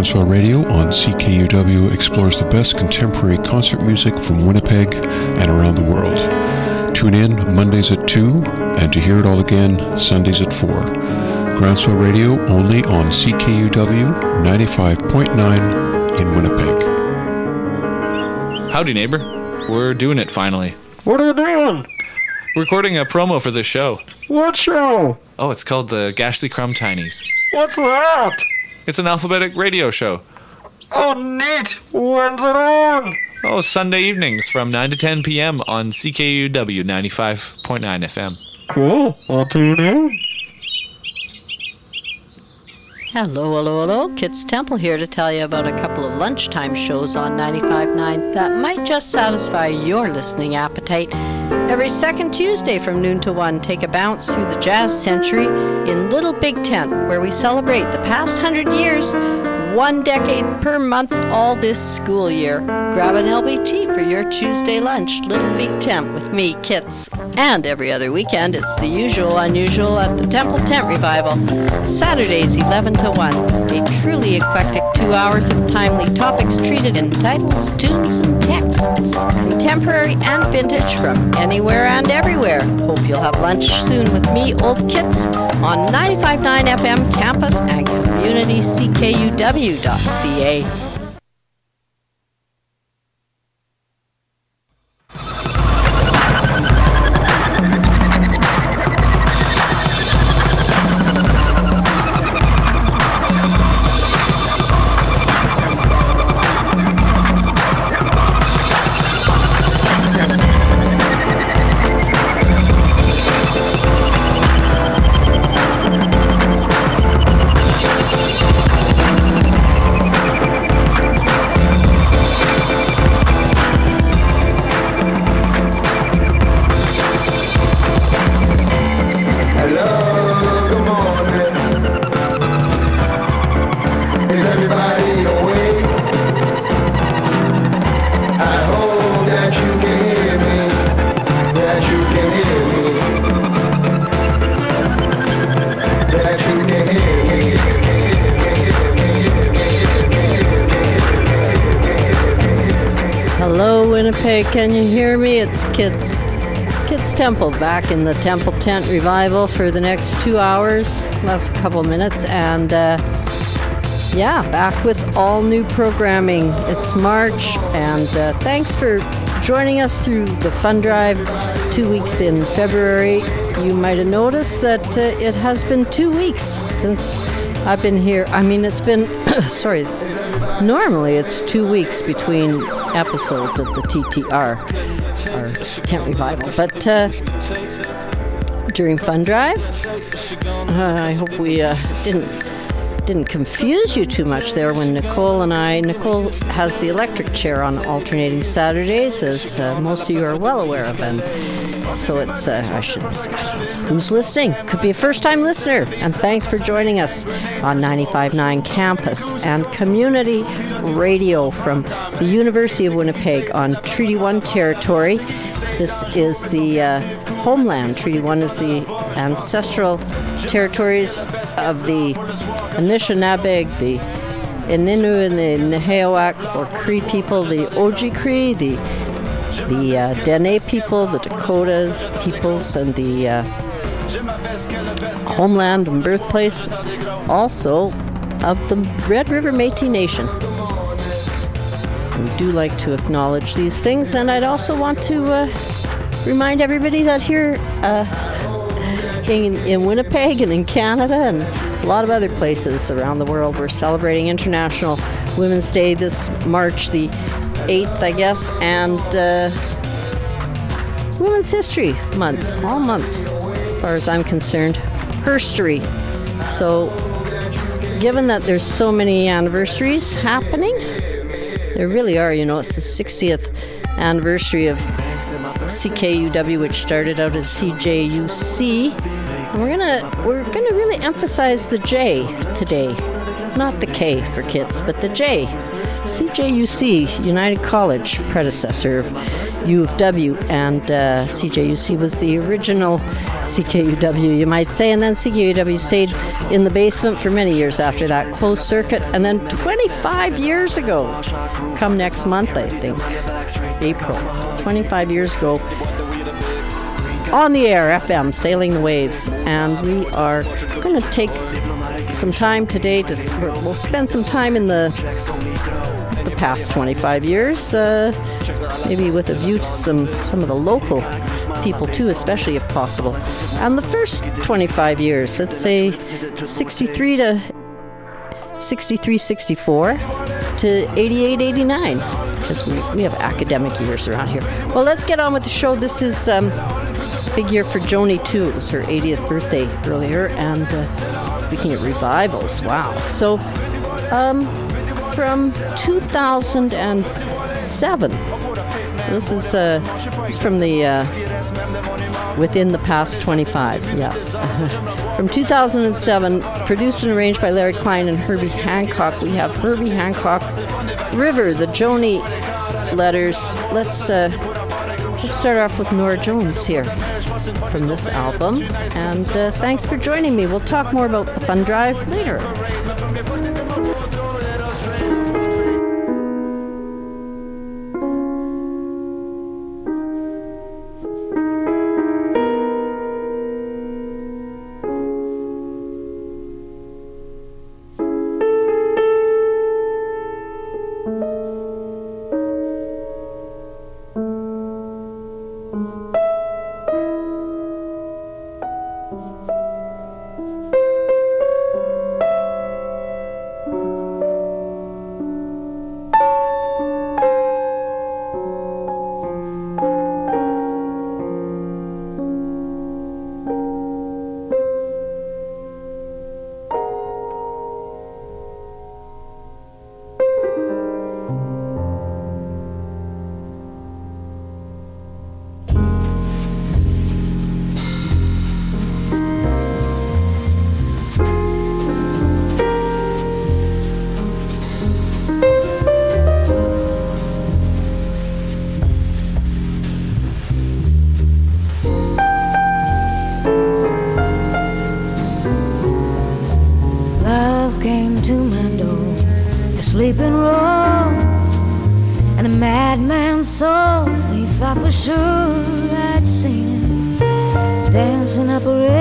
Groundswell Radio on CKUW explores the best contemporary concert music from Winnipeg and around the world. Tune in Mondays at 2 and to hear it all again Sundays at 4. Groundswell Radio only on CKUW 95.9 in Winnipeg. Howdy, neighbor. We're doing it finally. What are you doing? Recording a promo for this show. What show? Oh, it's called the Gashlycrumb Tinies. What's that? It's an alphabetic radio show. Oh, neat. When's it on? Oh, Sunday evenings from 9 to 10 p.m. on CKUW 95.9 FM. Cool. I'll tune in. Hello, hello, hello. Kits Temple here to tell you about a couple of lunchtime shows on 95.9 that might just satisfy your listening appetite. Every second Tuesday from noon to 1, take a bounce through the jazz century in Little Big Tent, where we celebrate the past hundred years, one decade per month all this school year. Grab an LBT for your Tuesday lunch, Little Big Tent with me, Kits. And every other weekend, it's the usual unusual at the Temple Tent Revival. Saturdays, 11 to 1. A truly eclectic two hours of timely topics treated in titles, tunes, and texts. Contemporary and vintage from anywhere and everywhere. Hope you'll have lunch soon with me, Old Kits, on 95.9 FM campus and community CKUW.ca. Hello, Kits. Kits Temple back in the Temple Tent Revival for the next two hours, last couple minutes, and uh, yeah, back with all new programming. It's March, and uh, thanks for joining us through the fun drive two weeks in February. You might have noticed that uh, it has been two weeks since I've been here. I mean, it's been, sorry, normally it's two weeks between episodes of the TTR, tent revival. But uh, during Fun Drive, uh, I hope we uh, didn't didn't confuse you too much there when Nicole and I. Nicole has the electric chair on alternating Saturdays, as uh, most of you are well aware of, and so it's uh, I should say, who's listening? Could be a first-time listener, and thanks for joining us on 95.9 campus and community radio from the University of Winnipeg on Treaty One territory. This is the uh, homeland. Treaty One is the ancestral territories of the Anishinaabe, the Ininu and the Nehewak or Cree people, the Oji Cree, the the uh, Dene people, the Dakotas peoples, and the uh, homeland and birthplace, also of the Red River Métis Nation. We do like to acknowledge these things, and I'd also want to uh, remind everybody that here uh, in, in Winnipeg and in Canada and a lot of other places around the world, we're celebrating International Women's Day this March the 8th, I guess, and uh, Women's History Month, all month, as far as I'm concerned. Herstory. So, given that there's so many anniversaries happening, there really are, you know, it's the 60th anniversary of CKUW, which started out as CJUC. And we're gonna we're gonna really emphasize the J today. Not the K for kids, but the J. CJUC, United College, predecessor of U of W, and uh, CJUC was the original CKUW, you might say. And then CKUW stayed in the basement for many years after that, closed circuit. And then 25 years ago, come next month, I think, April, 25 years ago, on the air, FM, Sailing the Waves. And we are going to take some time today to, we'll spend some time in the the past 25 years, uh, maybe with a view to some, some of the local people too, especially if possible. And the first 25 years, let's say 63 to 63, 64 to 88, 89, because we, we have academic years around here. Well, let's get on with the show. This is um, big year for Joni too. It was her 80th birthday earlier, and uh, speaking of revivals, wow. So, um, from 2007. This is uh, from the uh, within the past 25. Yes, from 2007, produced and arranged by Larry Klein and Herbie Hancock. We have Herbie Hancock, River, the Joni letters. Let's uh, let's start off with Norah Jones here from this album. And uh, thanks for joining me. We'll talk more about the fun drive later. Sure I'd seen him dancing up a river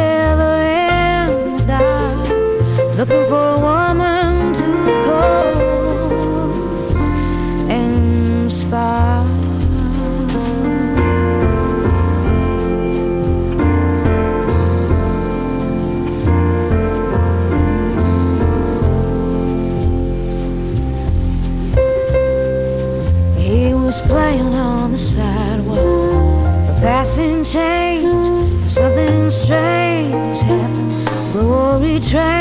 吹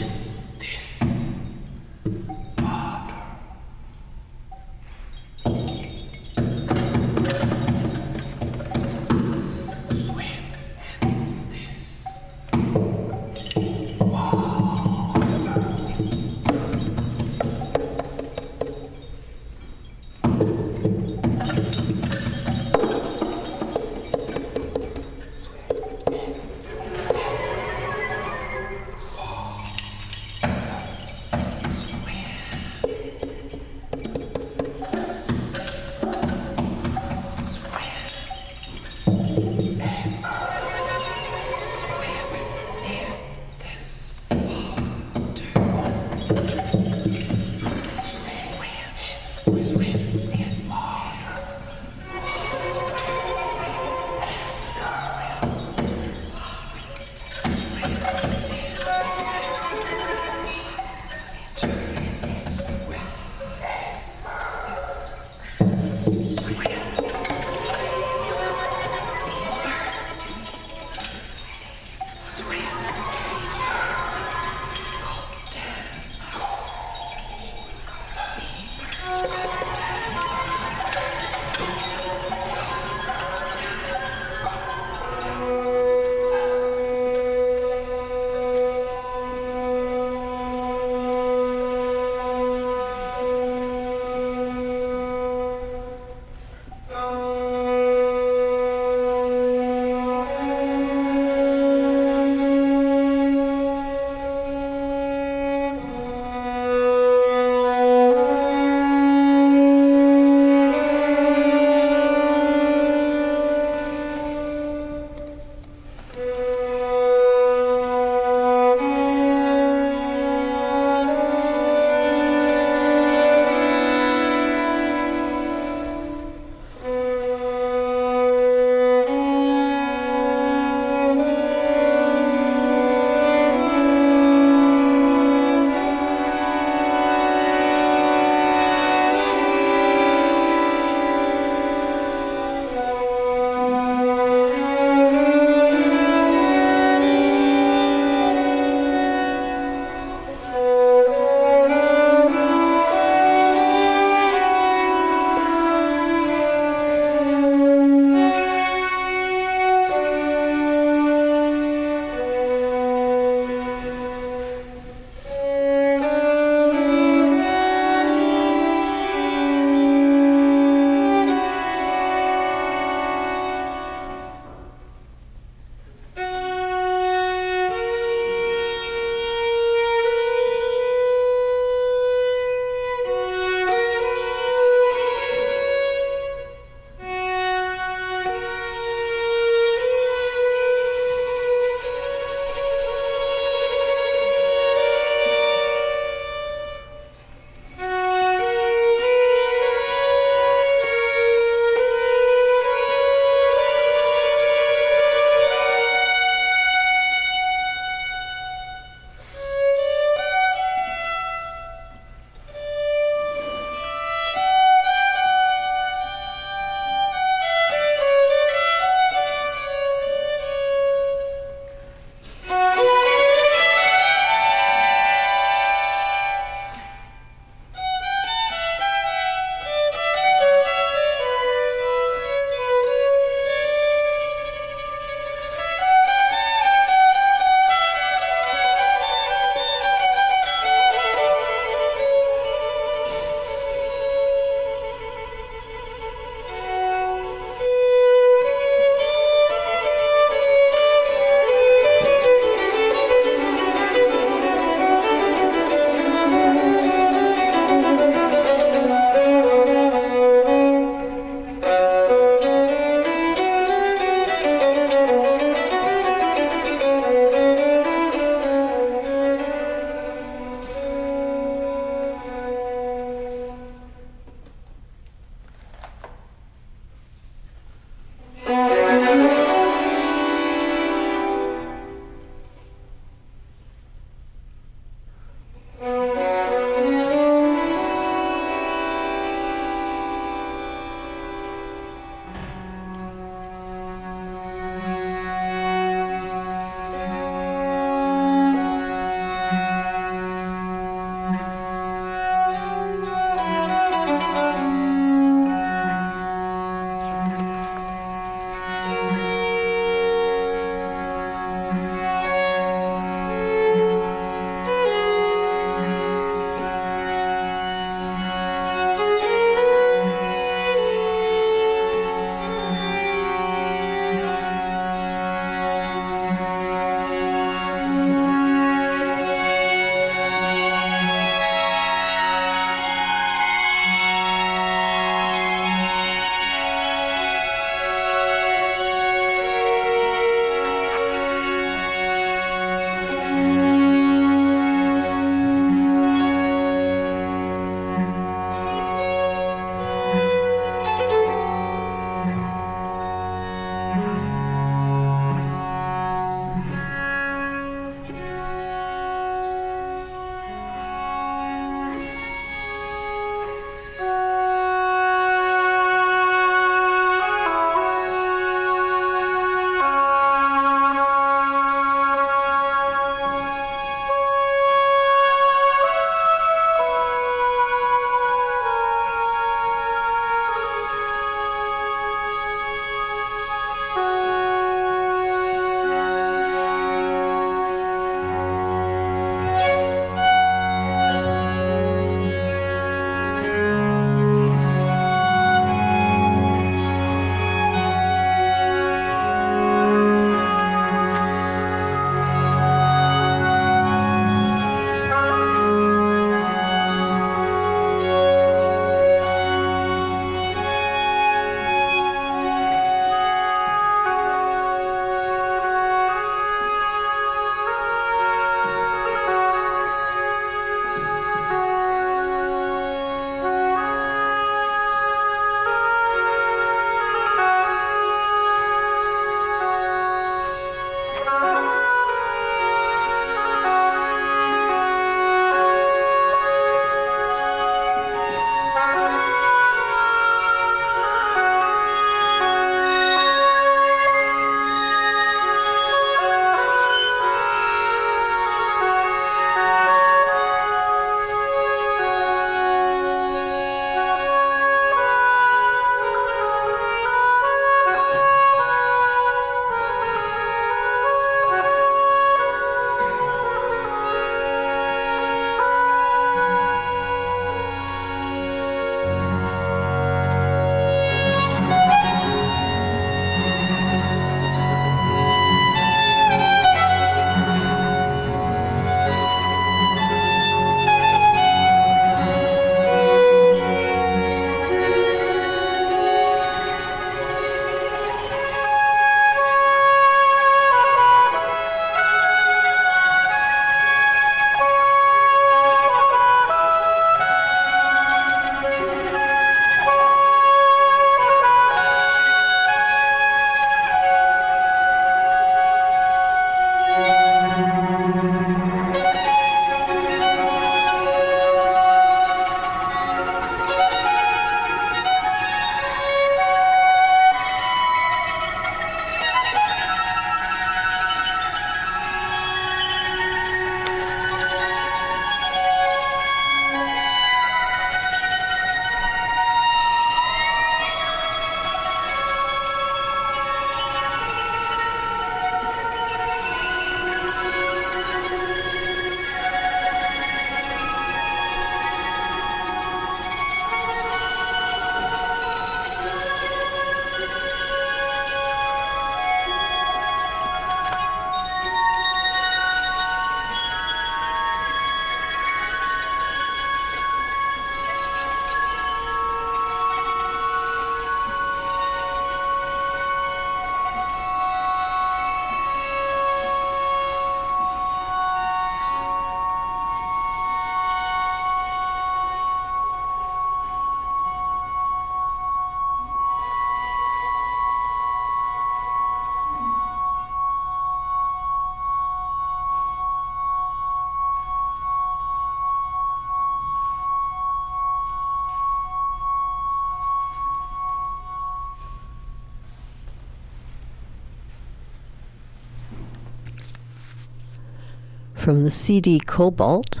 from the CD Cobalt,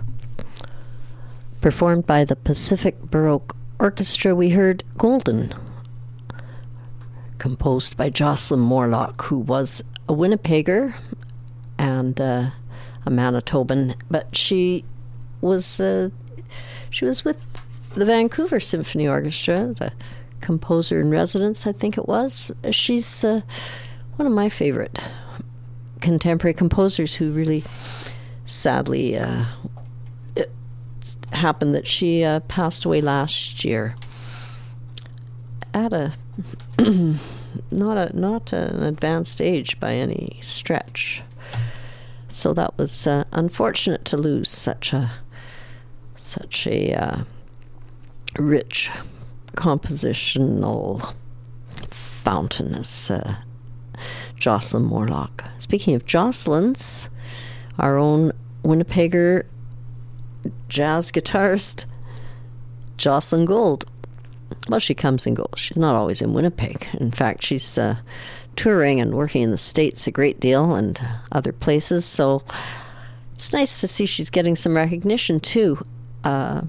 performed by the Pacific Baroque Orchestra, we heard Golden, composed by Jocelyn Morlock, who was a Winnipegger and uh, a Manitoban, but she was uh, she was with the Vancouver Symphony Orchestra, the composer in residence, I think it was. She's uh, one of my favorite contemporary composers who really sadly uh, it happened that she uh, passed away last year at a not a not an advanced age by any stretch. So that was uh, unfortunate to lose such a such a uh, rich compositional fountain as uh, Jocelyn Morlock. Speaking of Jocelyn's, our own Winnipegger jazz guitarist, Jocelyn Gould. Well, she comes and goes. She's not always in Winnipeg. In fact, she's uh, touring and working in the States a great deal and other places. So it's nice to see she's getting some recognition too. Uh,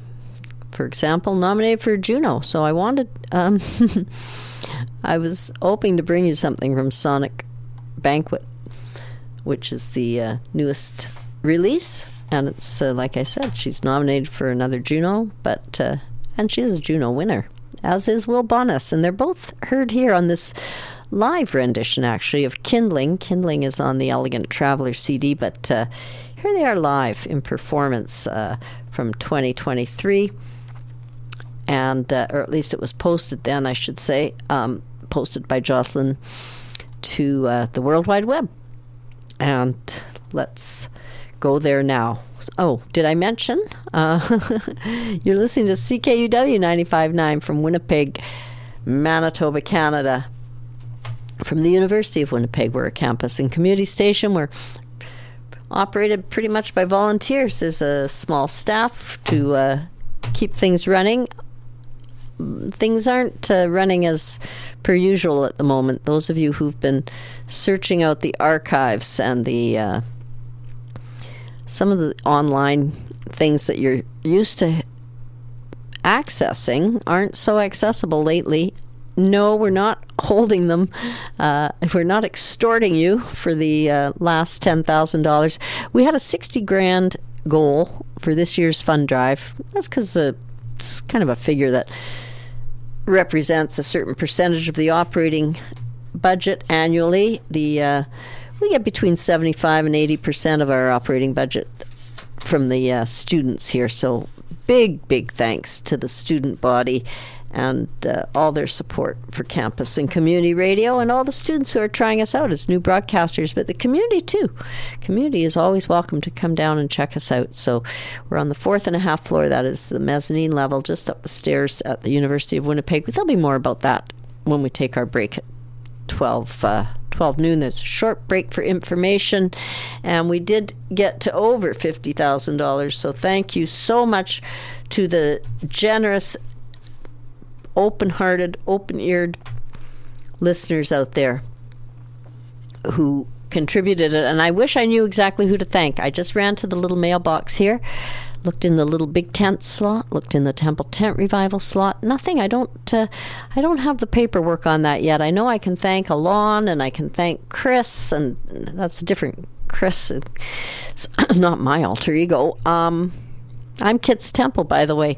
for example, nominated for Juno. So I wanted, um, I was hoping to bring you something from Sonic Banquet, which is the uh, newest release. And it's, uh, like I said, she's nominated for another Juno, but, uh, and she's a Juno winner, as is Will Bonness. And they're both heard here on this live rendition, actually, of Kindling. Kindling is on the Elegant Traveler CD, but uh, here they are live in performance uh, from 2023 and uh, or at least it was posted then, I should say, um, posted by Jocelyn to the World Wide Web. And let's go there now. Oh, did I mention? Uh, you're listening to CKUW 95.9 from Winnipeg, Manitoba, Canada. From the University of Winnipeg, we're a campus and community station. We're operated pretty much by volunteers. There's a small staff to uh, keep things running things aren't uh, running as per usual at the moment. Those of you who've been searching out the archives and the uh, some of the online things that you're used to accessing aren't so accessible lately. No, we're not holding them. Uh, we're not extorting you for the uh, last ten thousand dollars. We had a sixty grand goal for this year's fund drive. That's because it's kind of a figure that represents a certain percentage of the operating budget annually. The uh, we get between 75 and 80 percent of our operating budget from the uh, students here. So big, big thanks to the student body and uh, all their support for campus and community radio and all the students who are trying us out as new broadcasters, but the community too. Community is always welcome to come down and check us out. So we're on the fourth and a half floor. That is the mezzanine level, just up the stairs at the University of Winnipeg. There'll be more about that when we take our break at 12, uh, 12 noon. There's a short break for information, and we did get to over $50,000. So thank you so much to the generous open hearted, open eared listeners out there who contributed it. And I wish I knew exactly who to thank. I just ran to the little mailbox here, looked in the little big tent slot, looked in the temple tent revival slot. Nothing. I don't. Uh, I don't have the paperwork on that yet. I know I can thank Alon and I can thank Chris, and that's a different Chris. It's not my alter ego. Um, I'm Kit's Temple, by the way,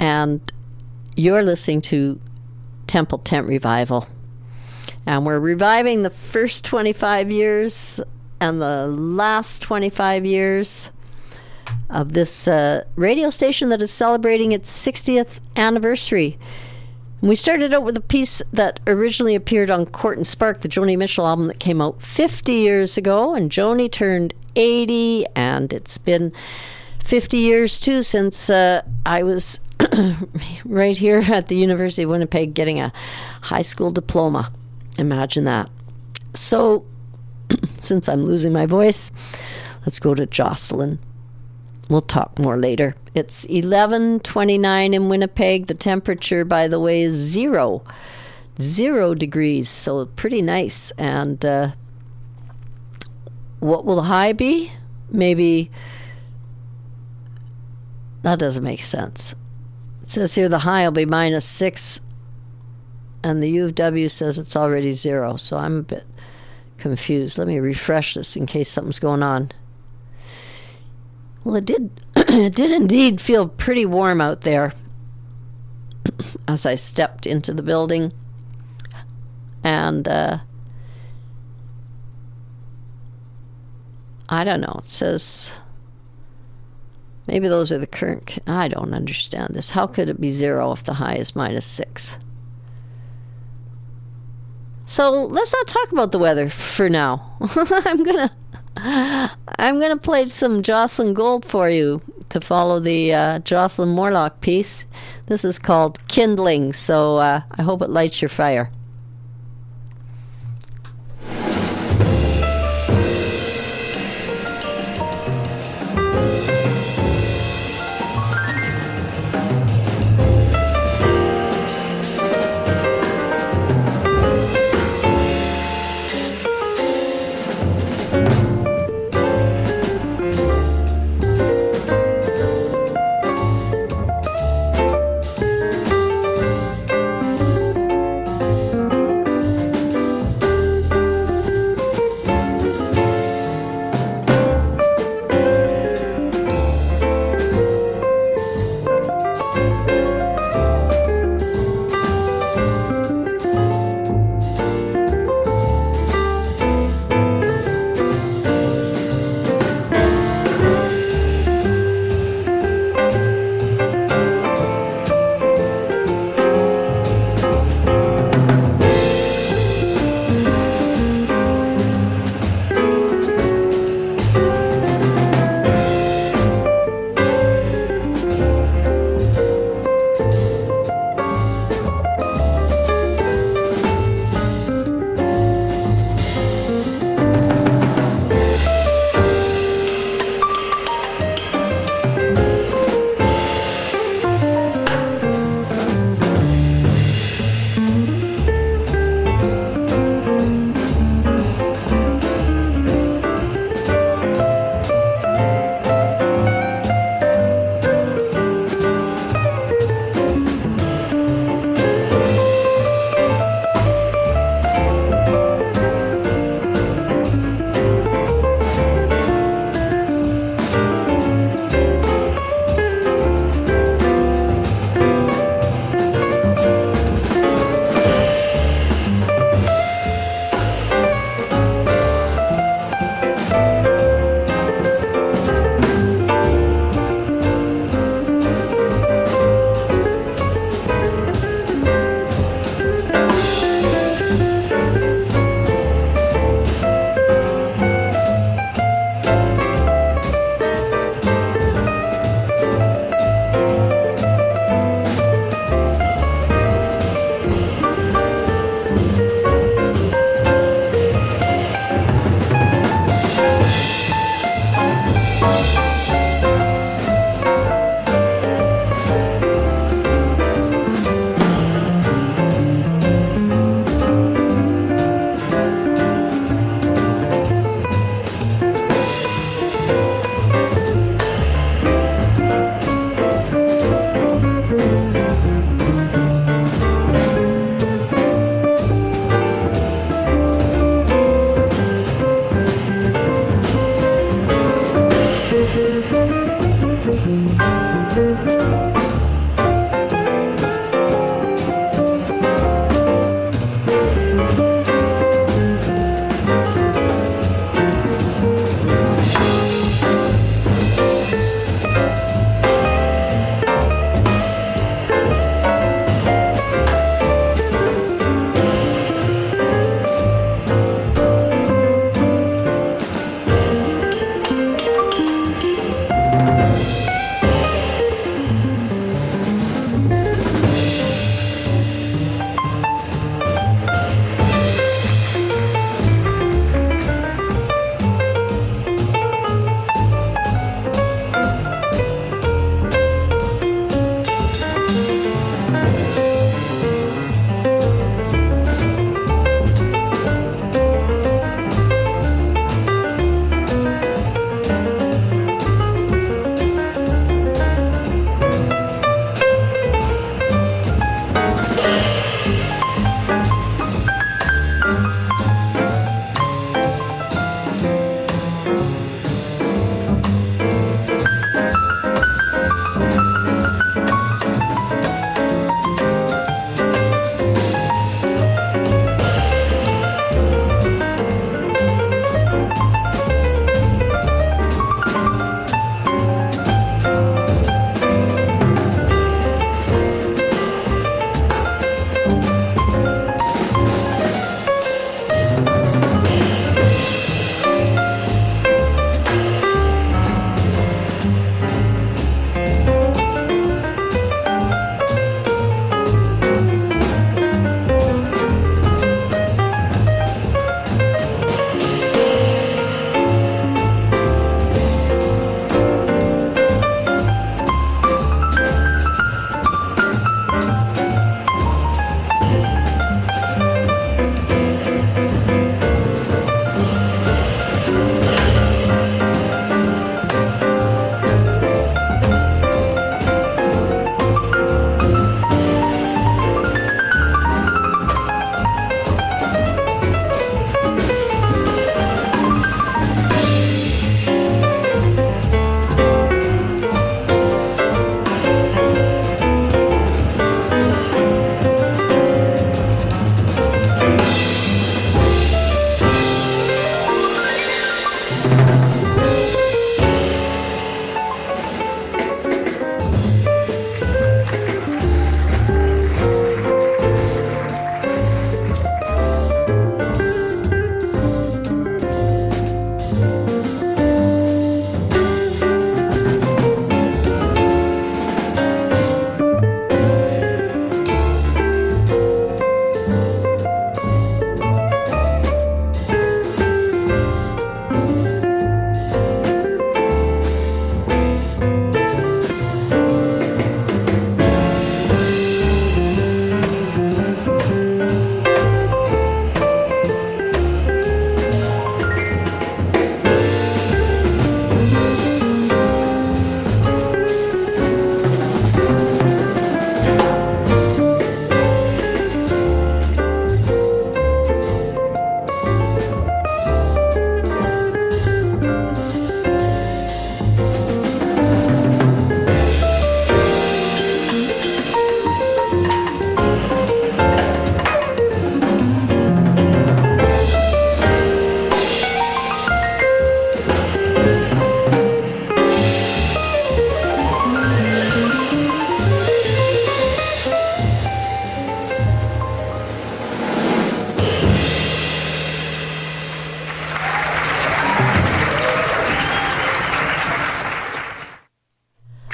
and you're listening to Temple Tent Revival. And we're reviving the first 25 years and the last 25 years of this uh, radio station that is celebrating its 60th anniversary. And we started out with a piece that originally appeared on Court and Spark, the Joni Mitchell album that came out 50 years ago. And Joni turned 80, and it's been 50 years too since uh, I was right here at the University of Winnipeg getting a high school diploma. Imagine that. So, since I'm losing my voice, let's go to Jocelyn. We'll talk more later. It's 11:29 in Winnipeg. The temperature, by the way, is zero, zero degrees. So pretty nice. And uh, what will the high be? maybe that doesn't make sense. It says here the high will be minus six, and the U of W says it's already zero. So I'm a bit confused. Let me refresh this in case something's going on. Well, it did. it did indeed feel pretty warm out there as I stepped into the building, and uh, I don't know. It says maybe those are the current. I don't understand this. How could it be zero if the high is minus six? So let's not talk about the weather for now. I'm gonna I'm gonna play some Jocelyn Gould for you to follow the uh, Jocelyn Morlock piece. This is called Kindling, so uh, I hope it lights your fire.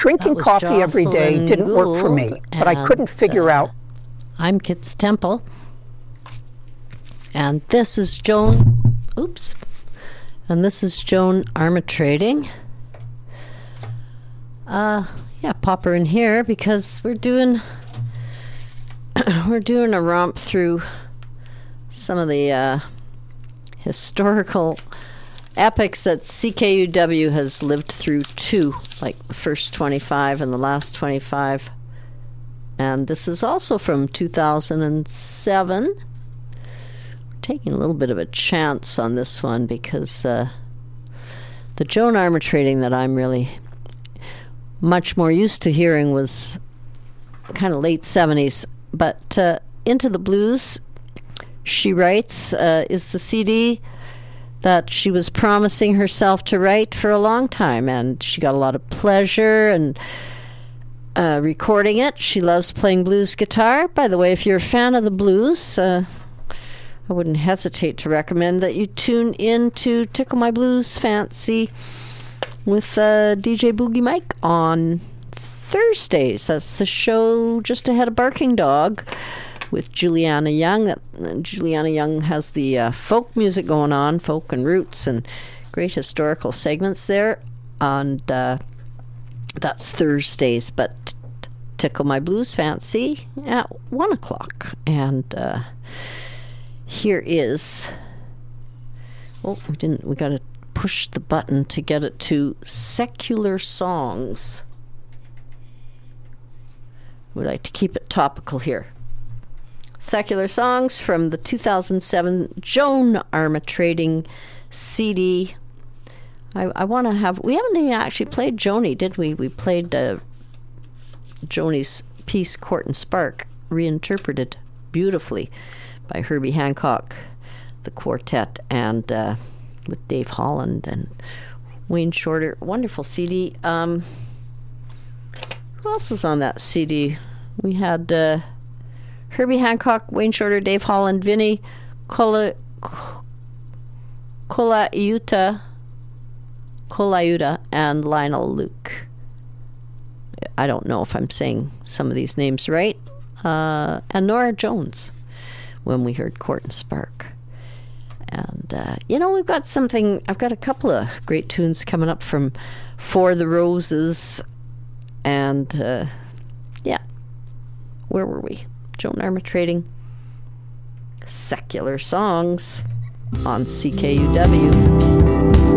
Drinking coffee every day didn't work for me, but I couldn't figure uh, out I'm Kits Temple. And this is Joan. Oops. And this is Joan Armatrading. Uh, yeah, pop her in here because we're doing we're doing a romp through some of the uh, historical epics that CKUW has lived through two, like the first 25 and the last 25. And this is also from 2007. We're taking a little bit of a chance on this one because uh, the Joan Armatrading that I'm really much more used to hearing was kind of late 70s. But uh, Into the Blues, she writes, uh, is the CD that she was promising herself to write for a long time. And she got a lot of pleasure and uh, recording it. She loves playing blues guitar. By the way, if you're a fan of the blues, uh, I wouldn't hesitate to recommend that you tune in to Tickle My Blues Fancy with uh, DJ Boogie Mike on Thursdays. That's the show just ahead of Barking Dog with Juliana Young. Uh, Juliana Young has the uh, folk music going on, folk and roots, and great historical segments there. And uh, that's Thursdays, but Tickle My Blues Fancy at 1 o'clock. And uh, here is. Oh, we didn't. We got to push the button to get it to secular songs. We like to keep it topical here. Secular songs from the 2007 Joan Armatrading CD. I, I want to have. We haven't even actually played Joni, did we? We played uh, Joni's piece, Court and Spark, reinterpreted beautifully by Herbie Hancock, the quartet, and uh, with Dave Holland and Wayne Shorter. Wonderful CD. Um, who else was on that CD? We had uh, Herbie Hancock, Wayne Shorter, Dave Holland, Vinny Kola, Colaiuta, Colaiuta, and Lionel Loueke. I don't know if I'm saying some of these names right. Uh, and Norah Jones when we heard Court and Spark. And, uh, you know, we've got something, I've got a couple of great tunes coming up from For the Roses. And, uh, yeah, where were we? Joan Armatrading. Secular songs on CKUW.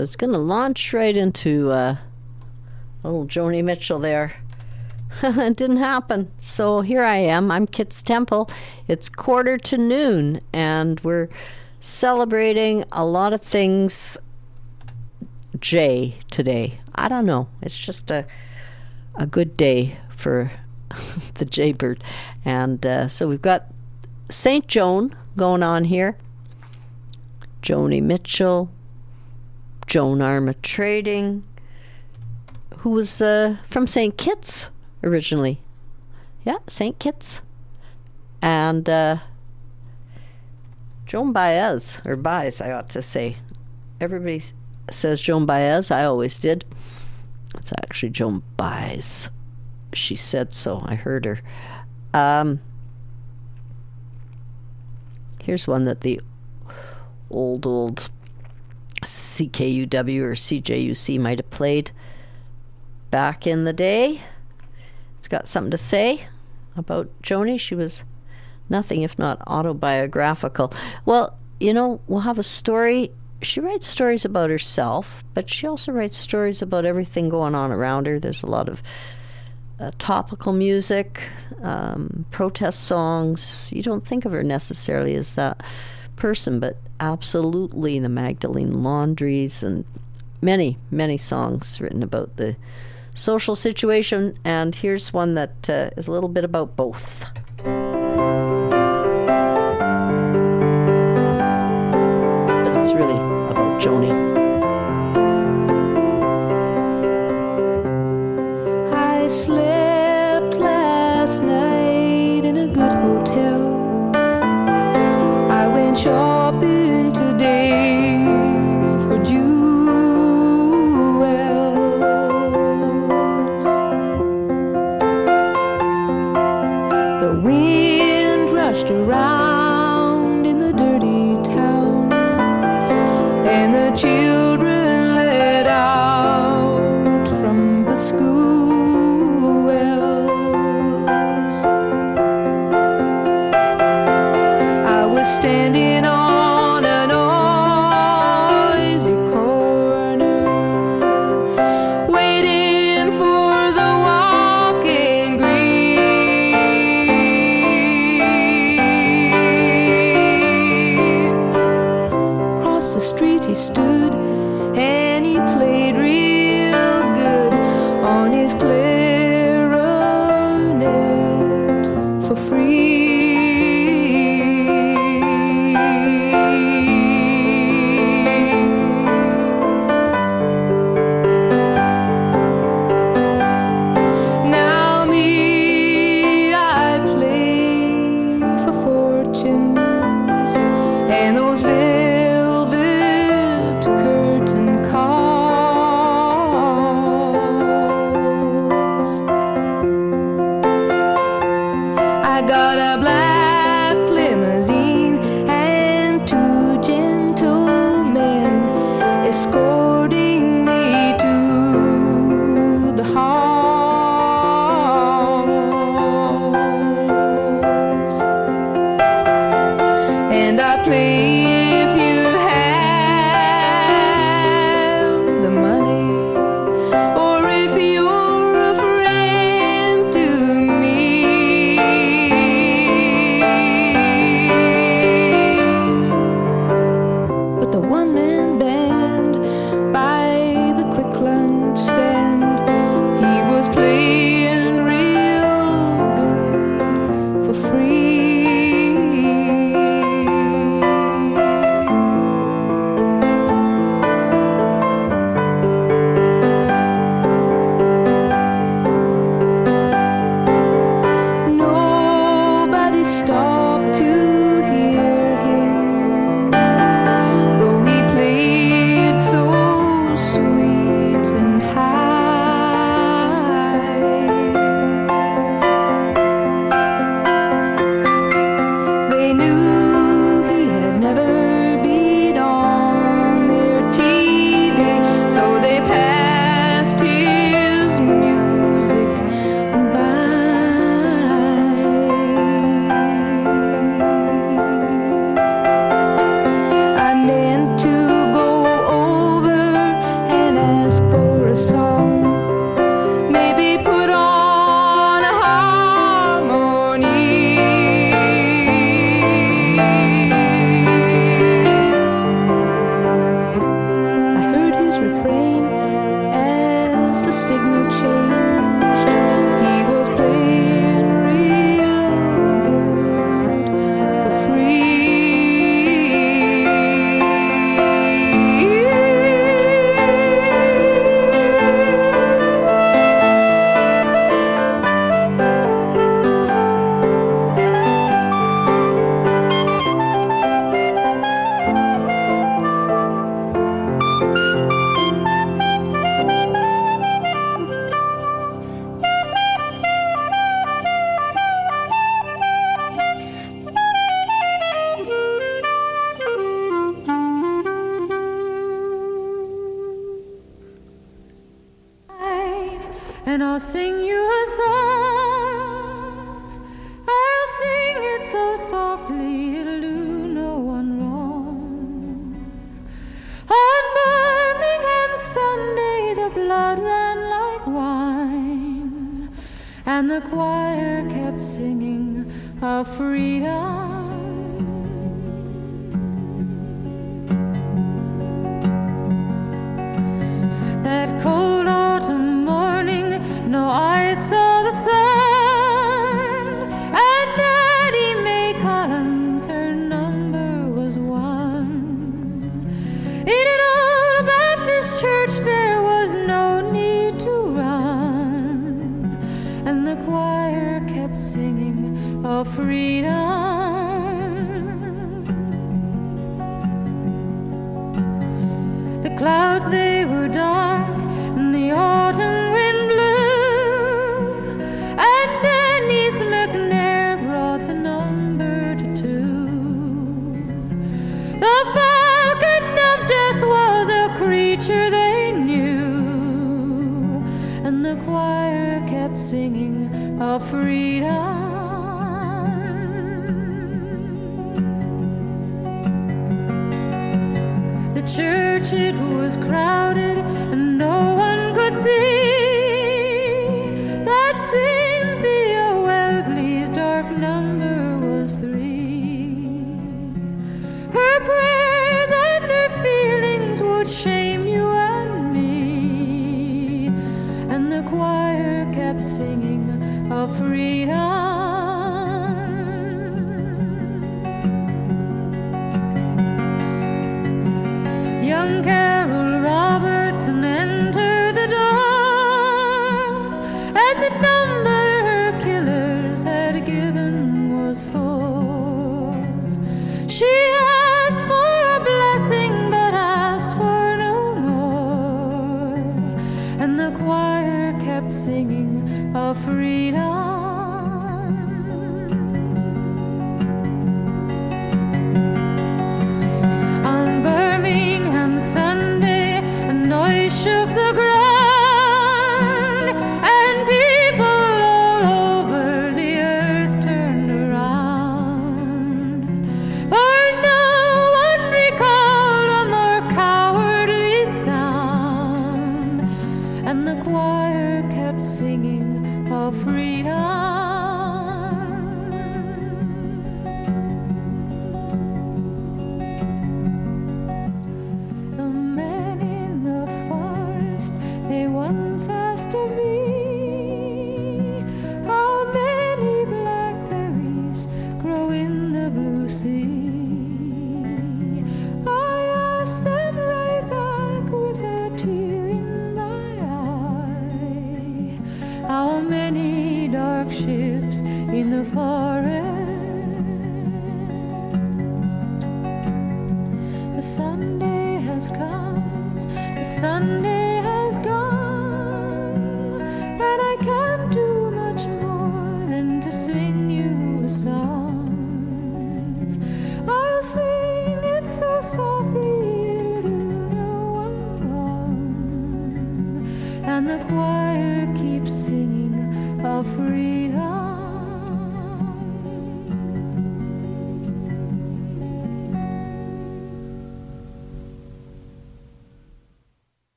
Well, I was going to launch right into uh, little Joni Mitchell there. it didn't happen. So here I am. I'm Kits Temple. It's quarter to noon, and we're celebrating a lot of things J today. I don't know. It's just a a good day for the Jaybird, and uh, so we've got Saint Joan going on here. Joni Mitchell, Joan Armatrading, who was uh, from St. Kitts originally. Yeah, St. Kitts. And uh, Joan Baez, or Baez, I ought to say. Everybody says Joan Baez. I always did. It's actually Joan Baez. She said so. I heard her. Um, here's one that the old, old CKUW or CJUC might have played back in the day. It's got something to say about Joni. She was nothing if not autobiographical. Well, you know, we'll have a story. She writes stories about herself, but she also writes stories about everything going on around her. There's a lot of uh, topical music, um, protest songs. You don't think of her necessarily as that person, but absolutely the Magdalene Laundries and many, many songs written about the social situation. And here's one that uh, is a little bit about both. But it's really about Joni. I slept Went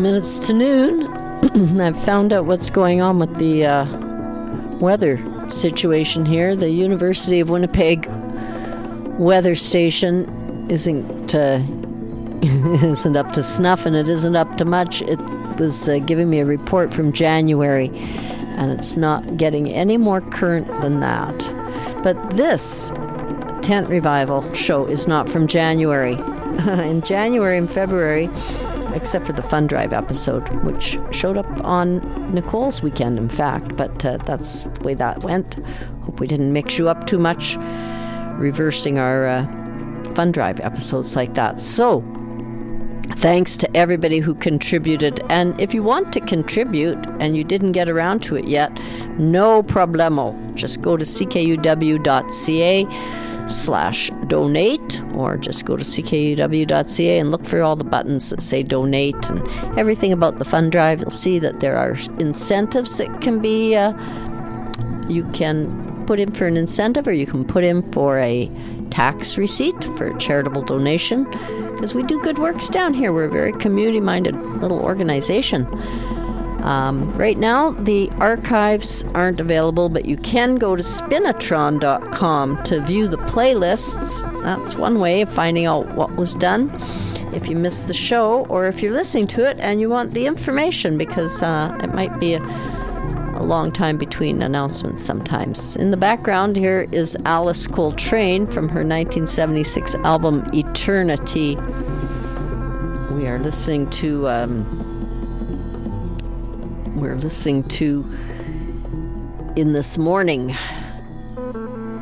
minutes to noon. I've found out what's going on with the uh, weather situation here. The University of Winnipeg weather station isn't uh, isn't up to snuff, and it isn't up to much. It was uh, giving me a report from January, and it's not getting any more current than that. But this tent revival show is not from January. In January and February except for the Fun Drive episode, which showed up on Nicole's weekend, in fact. But uh, that's the way that went. Hope we didn't mix you up too much, reversing our uh, Fun Drive episodes like that. So, thanks to everybody who contributed. And if you want to contribute and you didn't get around to it yet, no problemo. Just go to ckuw.ca slash donate or just go to ckuw.ca and look for all the buttons that say donate and everything about the fund drive. You'll see that there are incentives that can be uh, you can put in for an incentive or you can put in for a tax receipt for a charitable donation because we do good works down here. We're a very community minded little organization um, right now, the archives aren't available, but you can go to spinitron.com to view the playlists. That's one way of finding out what was done. If you missed the show, or if you're listening to it and you want the information, because uh, it might be a, a long time between announcements sometimes. In the background here is Alice Coltrane from her 1976 album Eternity. We are listening to. Um, we're listening to in this morning.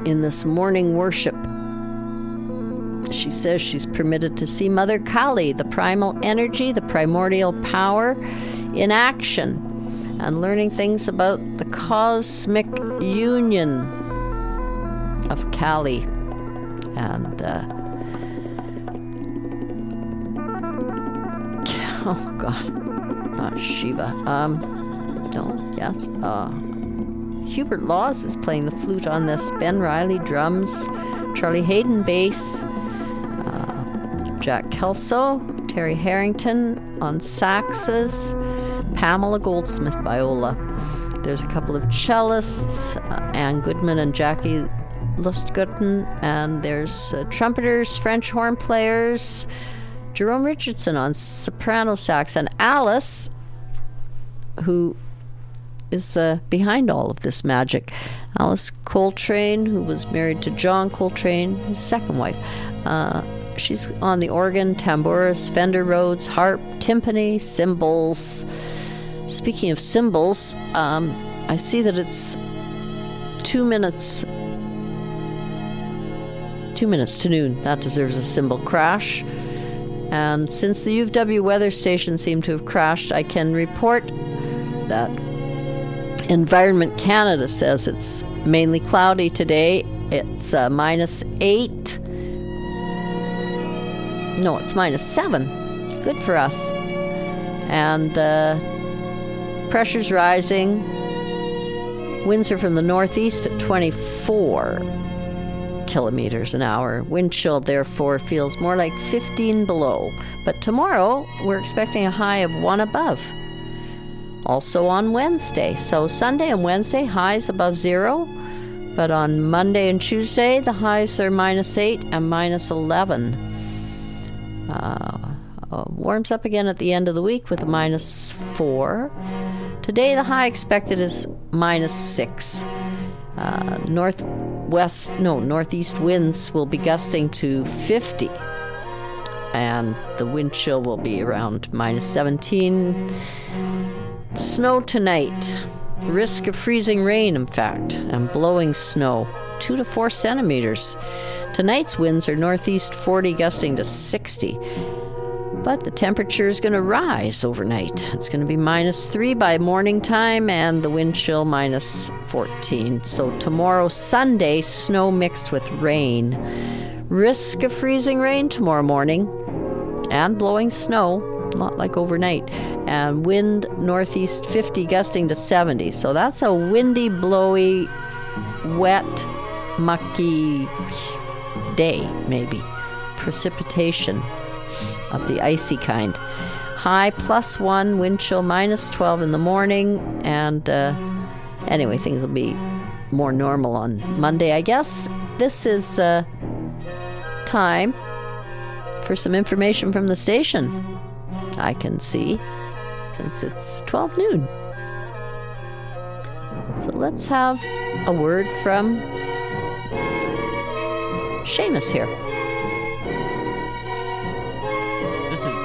In this morning worship. She says she's permitted to see mother kali the primal energy the primordial power in action and learning things about the cosmic union of kali. And uh, oh god not shiva um no, yes. Uh, Hubert Laws is playing the flute on this. Ben Riley drums. Charlie Haden bass. Uh, Jack Kelso. Terry Harrington on saxes. Pamela Goldsmith viola. There's a couple of cellists, uh, Anne Goodman and Jackie Lustgarten, and there's uh, trumpeters, French horn players, Jerome Richardson on soprano sax, and Alice, who is uh, behind all of this magic. Alice Coltrane, who was married to John Coltrane, his second wife. Uh, she's on the organ, tambourus, fender Rhodes, harp, timpani, cymbals. Speaking of cymbals, um, I see that it's two minutes. Two minutes to noon. That deserves a cymbal crash. And since the UW weather station seemed to have crashed, I can report that Environment Canada says it's mainly cloudy today. It's uh, minus eight. No, it's minus seven. Good for us. And uh, pressure's rising. Winds are from the northeast at 24 kilometers an hour. Wind chill, therefore, feels more like 15 below. But tomorrow, we're expecting a high of one above also on Wednesday. So Sunday and Wednesday, highs above zero. But on Monday and Tuesday, the highs are minus 8 and minus 11. Uh, uh, warms up again at the end of the week with a minus 4. Today, the high expected is minus 6. Uh, northwest, no, northeast winds will be gusting to 50 and the wind chill will be around minus 17 Snow tonight. Risk of freezing rain, in fact, and blowing snow. 2 to 4 centimeters. Tonight's winds are northeast 40, gusting to 60. But the temperature is going to rise overnight. It's going to be minus 3 by morning time and the wind chill minus 14. So tomorrow, Sunday, snow mixed with rain. Risk of freezing rain tomorrow morning and blowing snow not like overnight. And wind northeast 50, gusting to 70. So that's a windy, blowy, wet, mucky day, maybe. Precipitation of the icy kind. High plus one, wind chill minus 12 in the morning. And uh, anyway, things will be more normal on Monday, I guess. This is uh, time for some information from the station. I can see, since it's 12 noon. So let's have a word from Seamus here.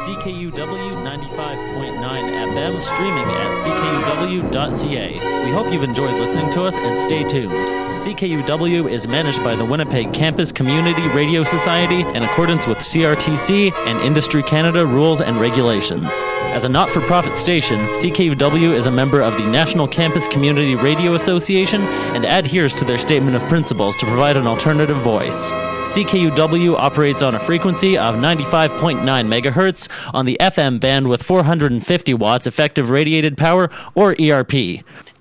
CKUW 95.9 FM, streaming at ckUW.ca. We hope you've enjoyed listening to us and stay tuned. CKUW is managed by the Winnipeg Campus Community Radio Society in accordance with CRTC and Industry Canada rules and regulations. As a not for profit station, CKUW is a member of the National Campus Community Radio Association and adheres to their statement of principles to provide an alternative voice. CKUW operates on a frequency of 95.9 megahertz on the FM band with 450 watts effective radiated power or ERP.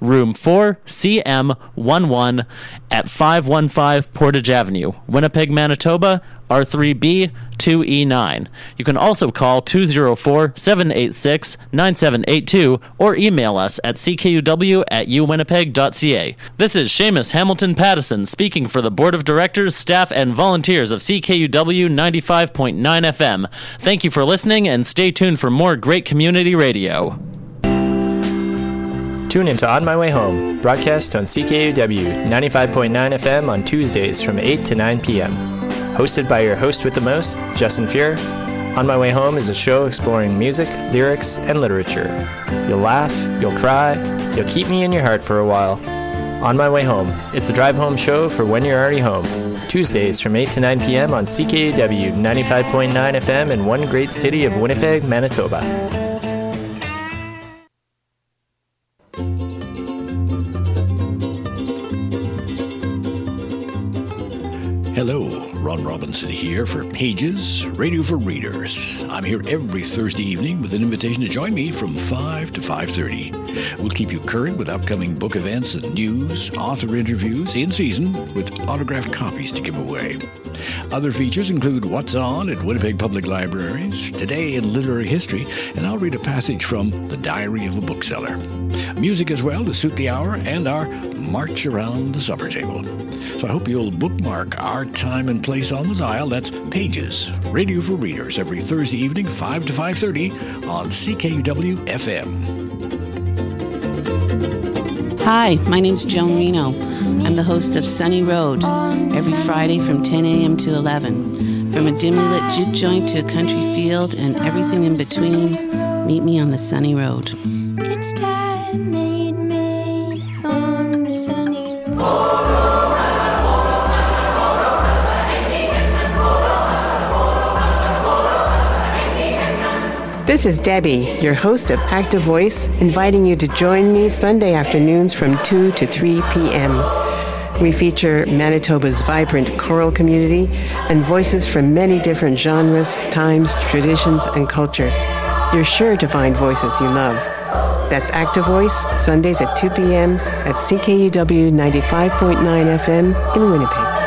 room 4, CM11 at 515 Portage Avenue, Winnipeg, Manitoba, R3B 2E9. You can also call 204 786 9782 or email us at ckuw at uwinnipeg.ca. This is Seamus Hamilton Pattison speaking for the Board of Directors, staff, and volunteers of CKUW 95.9 FM. Thank you for listening and stay tuned for more great community radio. Tune into On My Way Home, broadcast on CKUW 95.9 FM on Tuesdays from 8 to 9 p.m. Hosted by your host with the most, Justin Fuhr. On My Way Home is a show exploring music, lyrics, and literature. You'll laugh, you'll cry, you'll keep me in your heart for a while. On My Way Home, it's a drive home show for when you're already home. Tuesdays from 8 to 9 p.m. on CKUW 95.9 FM in one great city of Winnipeg, Manitoba. Hello, Ron Robinson here for Pages, Radio for Readers. I'm here every Thursday evening with an invitation to join me from 5 to 5.30. We'll keep you current with upcoming book events and news, author interviews, in season, with autographed copies to give away. Other features include What's On at Winnipeg Public Libraries, Today in Literary History, and I'll read a passage from The Diary of a Bookseller. Music as well to suit the hour, and our March Around the Supper Table. So I hope you'll bookmark our time and place on the dial. That's Pages, Radio for Readers, every Thursday evening, 5 to 5.30 on CKUW FM. Hi, my name's Joan Reno. I'm the host of Sunny Road every Friday from 10 a.m. to 11. From a dimly lit juke joint to a country field and everything in between, meet me on the Sunny Road. It's time This is Debbie, your host of Active Voice, inviting you to join me Sunday afternoons from 2 to 3 p.m. We feature Manitoba's vibrant choral community and voices from many different genres, times, traditions, and cultures. You're sure to find voices you love. That's Active Voice, Sundays at 2 p.m. at CKUW 95.9 FM in Winnipeg.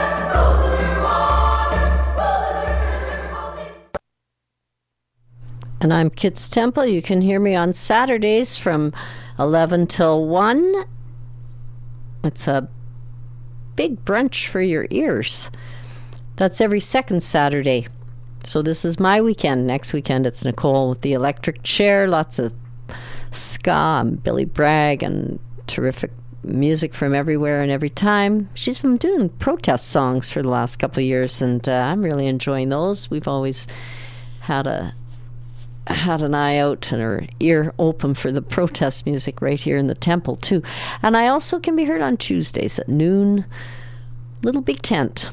And I'm Kits Temple. You can hear me on Saturdays from 11 till 1. It's a big brunch for your ears. That's every second Saturday. So this is my weekend. Next weekend it's Nicole with the electric chair, lots of ska and Billy Bragg and terrific music from everywhere and every time. She's been doing protest songs for the last couple of years and uh, I'm really enjoying those. We've always had a had an eye out and her ear open for the protest music right here in the temple too. And I also can be heard on Tuesdays at noon. Little Big Tent.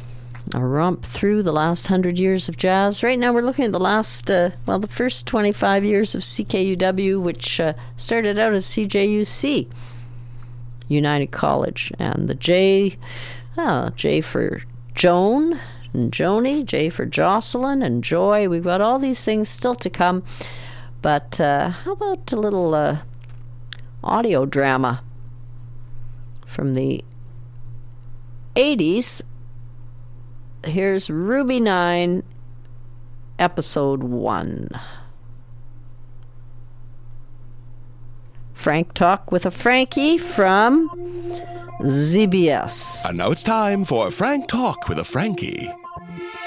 A romp through the last hundred years of jazz. Right now, we're looking at the last, uh, well, the first 25 years of CKUW, which uh, started out as CJUC, United College. And the J, oh, J for Joan, and Joni, J for Jocelyn, and Joy. We've got all these things still to come. But uh, how about a little uh, audio drama from the 80s? Here's Ruby 9, Episode 1. Frank Talk with a Frankie from ZBS. And now it's time for Frank Talk with a Frankie.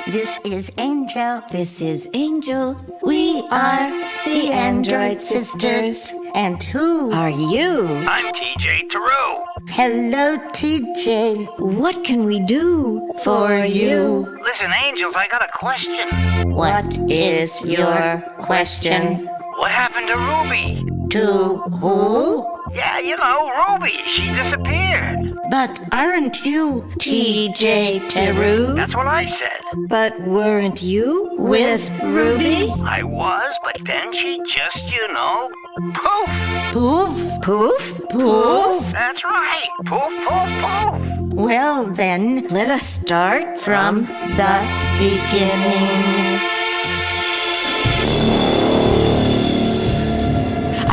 This is Angel. This is Angel. We are the Android Sisters. And who are you? I'm TJ Teru. Hello, TJ. What can we do for you? Listen, Angels, I got a question. What is your question? What happened to Ruby? To who? Yeah, you know, Ruby. She disappeared. But aren't you TJ Teru? That's what I said. But weren't you with Ruby? I was, but then she just, you know, poof. Poof, poof, poof. That's right. Poof, poof, poof. Well, then, let us start from the beginning.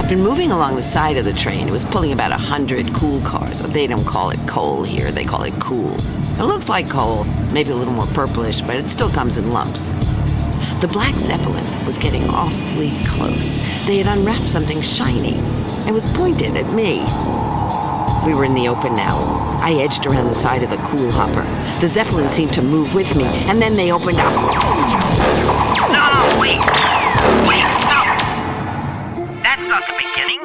I've been moving along the side of the train. It was pulling about a hundred cool cars. They don't call it coal here, they call it cool. It looks like coal, maybe a little more purplish, but it still comes in lumps. The Black Zeppelin was getting awfully close. They had unwrapped something shiny. It was pointed at me. We were in the open now. I edged around the side of the cool hopper. The Zeppelin seemed to move with me, and then they opened up. No, wait. Wait, stop. That's not the beginning.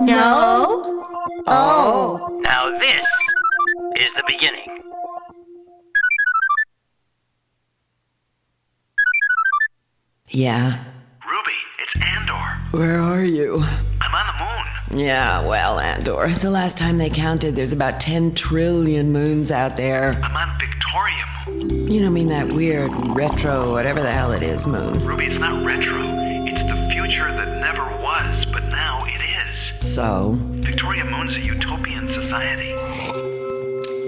No? Oh. Now this is the beginning. Yeah. Ruby, it's Andor. Where are you? I'm on the moon. Yeah, well, Andor, the last time they counted, there's about 10 trillion moons out there. I'm on Victoria You don't mean that weird retro, whatever the hell it is, moon. Ruby, it's not retro. So? Victoria Moon's a utopian society.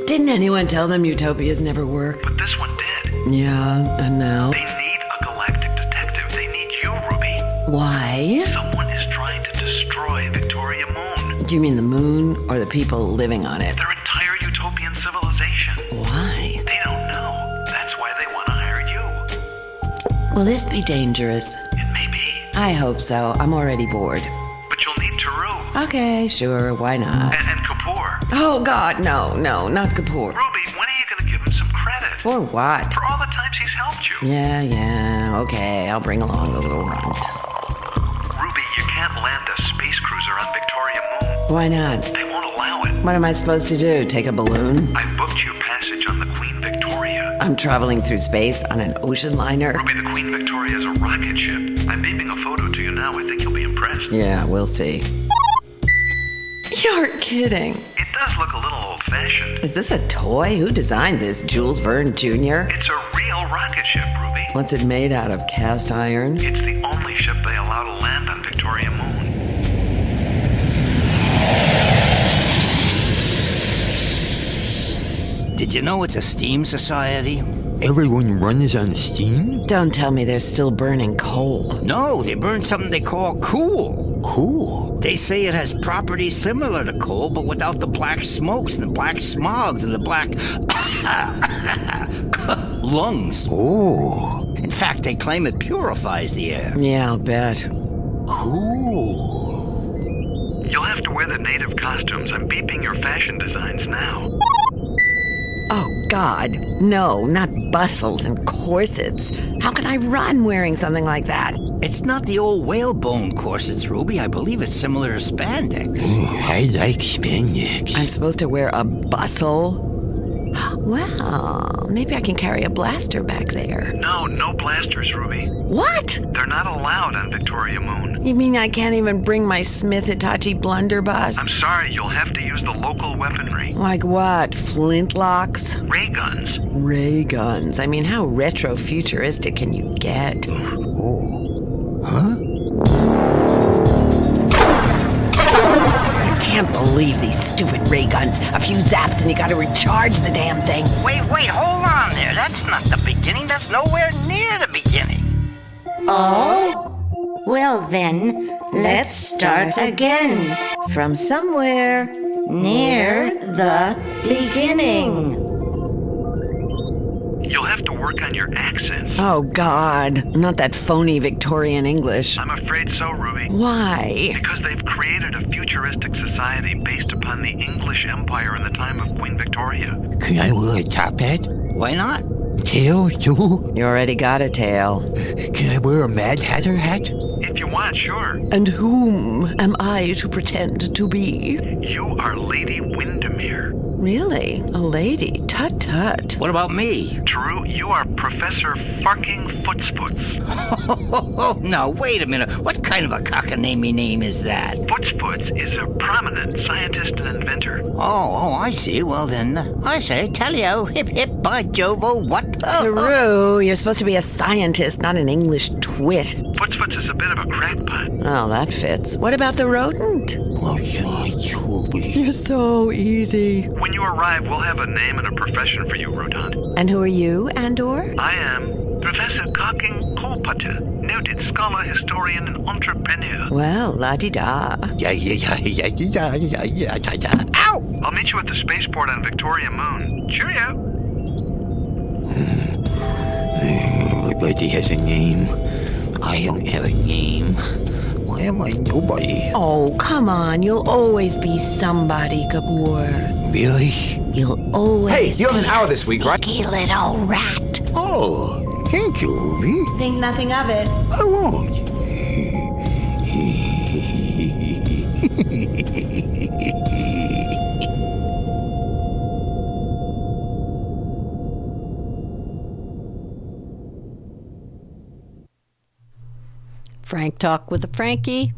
Didn't anyone tell them utopias never work? But this one did. Yeah, and now? They need a galactic detective. They need you, Ruby. Why? Someone is trying to destroy Victoria Moon. Do you mean the moon or the people living on it? Their entire utopian civilization. Why? They don't know. That's why they want to hire you. Will this be dangerous? It may be. I hope so. I'm already bored. Okay, sure, why not? And, and Kapoor. Oh, God, no, no, not Kapoor. Ruby, when are you going to give him some credit? For what? For all the times he's helped you. Yeah, yeah, okay, I'll bring along the little runt. Ruby, you can't land a space cruiser on Victoria Moon. Why not? They won't allow it. What am I supposed to do? Take a balloon? I booked you passage on the Queen Victoria. I'm traveling through space on an ocean liner? Ruby, the Queen Victoria is a rocket ship. I'm beaming a photo to you now. I think you'll be impressed. Yeah, we'll see. You're kidding. It does look a little old fashioned. Is this a toy? Who designed this? Jules Verne Jr.? It's a real rocket ship, Ruby. What's it made out of? Cast iron? It's the only ship they allow to land on Victoria Moon. Did you know it's a steam society? Everyone runs on steam? Don't tell me they're still burning coal. No, they burn something they call cool. Cool? They say it has properties similar to coal, but without the black smokes and the black smogs and the black lungs. Oh. In fact, they claim it purifies the air. Yeah, I'll bet. Cool. You'll have to wear the native costumes. I'm beeping your fashion designs now. Oh, God. No, not bustles and corsets. How can I run wearing something like that? It's not the old whalebone corsets, Ruby. I believe it's similar to spandex. Mm, I like spandex. I'm supposed to wear a bustle? Well, maybe I can carry a blaster back there. No, no blasters, Ruby. What? They're not allowed on Victoria Moon. You mean I can't even bring my Smith Hitachi blunderbuss? I'm sorry, you'll have to use the local weaponry. Like what? Flintlocks? Ray guns. Ray guns. I mean, how retro futuristic can you get? Oh. Huh? Can't believe these stupid ray guns. A few zaps and you gotta recharge the damn thing. Wait, wait, hold on there. That's not the beginning. That's nowhere near the beginning. Oh? Well, then, let's start again from somewhere near the beginning. You'll have to work on your accents. Oh, God. Not that phony Victorian English. I'm afraid so, Ruby. Why? Because they've created a futuristic society based upon the English Empire in the time of Queen Victoria. Can I wear a top hat? Why not? Tail, too? You already got a tail. Can I wear a Mad Hatter hat? If you want, sure. And whom am I to pretend to be? You are Lady Windermere. Really? A lady? Tut tut. What about me? True, you are Professor Farking Footsfoots. Oh, no, wait a minute. What kind of a cockanamie name is that? Footsfoots is a prominent scientist and inventor. Oh, oh, I see. Well, then, I say, tally-o, hip hip, by Jovo, oh, what? Oh, oh, True. You're supposed to be a scientist, not an English twit. Footsfoots is a bit of a crackpot. Oh, that fits. What about the rodent? Oh, yeah, Ruby. You're so easy. When you arrive, we'll have a name and a profession for you, Rodon. And who are you, Andor? I am Professor Karking Kolpater, noted scholar, historian, and entrepreneur. Well, la di da. Yeah, yeah, yeah, yeah, yeah, yeah, yeah, yeah. yeah. Ow! I'll meet you at the spaceport on Victoria Moon. Cheerio! Hmm. Everybody has a name. I don't have a name. Why am I nobody? Oh, come on. You'll always be somebody, Gabor. Really? You'll always. Hey, you have an hour this week, right? Sneaky little rat. Oh thank you, Ruby. Think nothing of it. I won't. Frank Talk with a Frankie,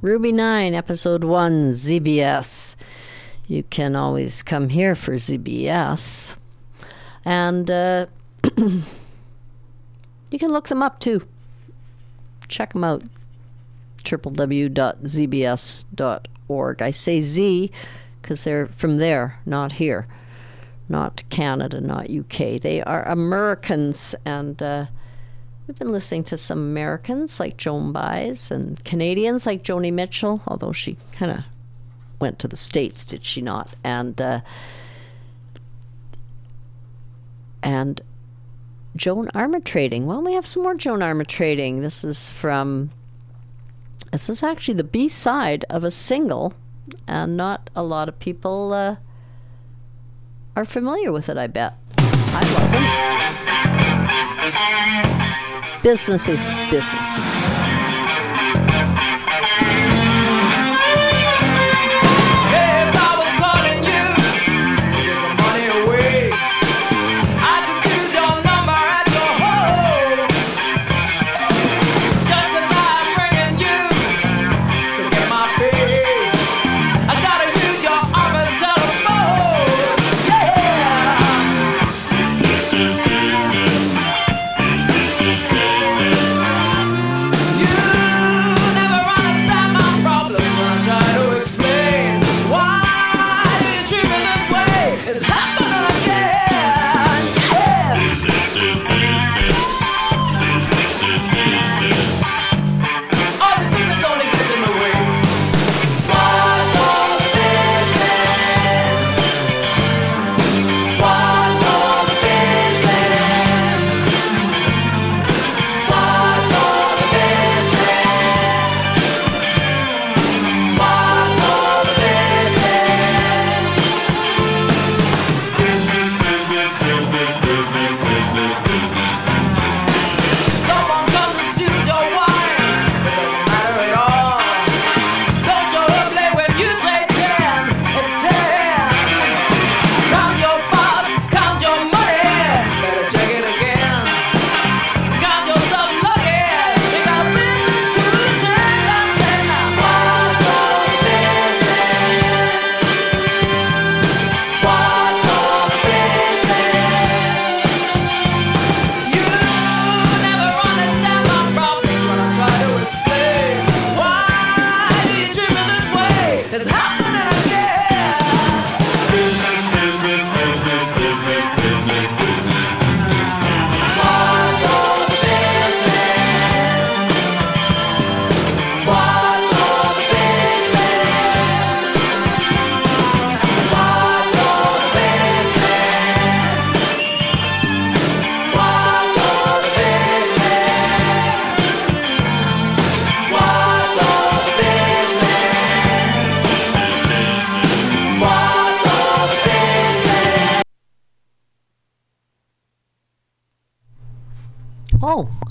Ruby 9, Episode 1, ZBS. You can always come here for ZBS. And uh, you can look them up too. Check them out. www.zbs.org. I say Z because they're from there, not here. Not Canada, not UK. They are Americans and. Uh, We've been listening to some Americans like Joan Baez and Canadians like Joni Mitchell, although she kind of went to the States, did she not? And uh, and Joan Armatrading. Well, we have some more Joan Armatrading. This is from. This is actually the B side of a single, and not a lot of people uh, are familiar with it. I bet. I wasn't. Business is business.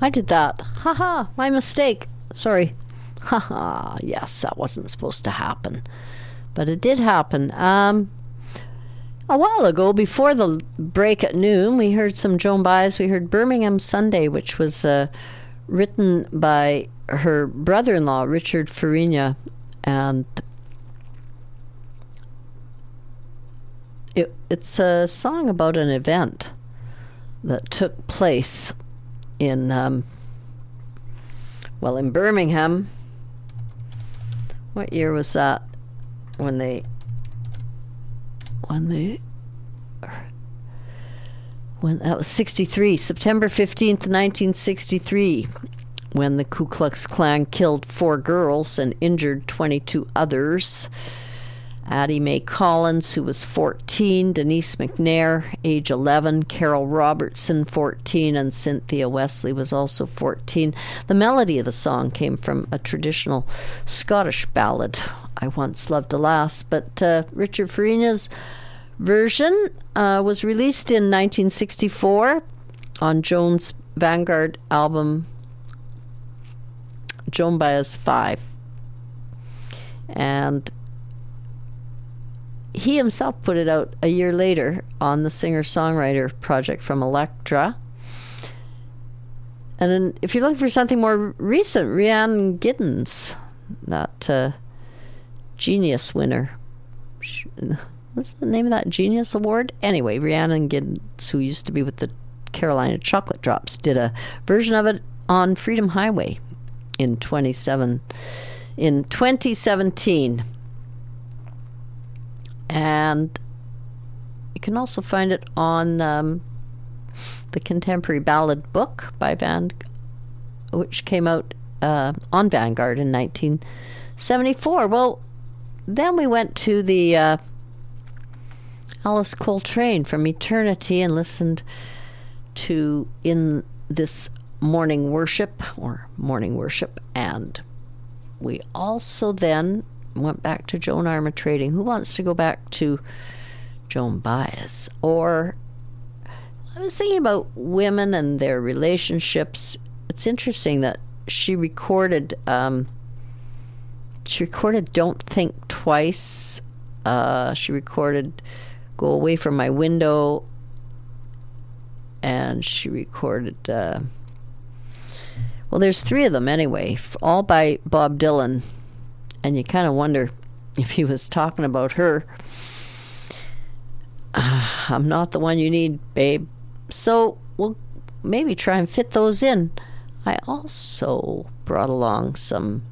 I did that. Haha, my mistake. Sorry. Haha, yes, that wasn't supposed to happen. But it did happen. Um, a while ago, before the break at noon, we heard some Joan Baez. We heard Birmingham Sunday, which was uh, written by her brother in law, Richard Farina. And it, it's a song about an event that took place in, um, well, in Birmingham. What year was that? When they, when they, when that was 63, September 15th, 1963, when the Ku Klux Klan killed four girls and injured 22 others. Addie Mae Collins, who was 14, Denise McNair, age 11, Carol Robertson, 14, and Cynthia Wesley was also 14. The melody of the song came from a traditional Scottish ballad, I Once Loved a Lass, but uh, Richard Farina's version uh, was released in 1964 on Joan's Vanguard album, Joan Baez 5. And he himself put it out a year later on the singer songwriter project from Elektra. And then, if you're looking for something more recent, Rhiannon Giddens, that uh, Genius winner. What's the name of that Genius Award? Anyway, Rhiannon Giddens, who used to be with the Carolina Chocolate Drops, did a version of it on Freedom Highway in 27 in 2017 and you can also find it on um, the Contemporary Ballad book by Van, which came out uh, on Vanguard in 1974. Well, then we went to the uh, Alice Coltrane from Eternity and listened to in this morning worship or morning worship, and we also then went back to Joan Armatrading. Who wants to go back to Joan Baez? Or I was thinking about women and their relationships. It's interesting that she recorded. Um, she recorded "Don't Think Twice." Uh, she recorded "Go Away from My Window," and she recorded. Uh, well, there's three of them anyway, all by Bob Dylan and you kind of wonder if he was talking about her. I'm not the one you need, babe. So we'll maybe try and fit those in. I also brought along some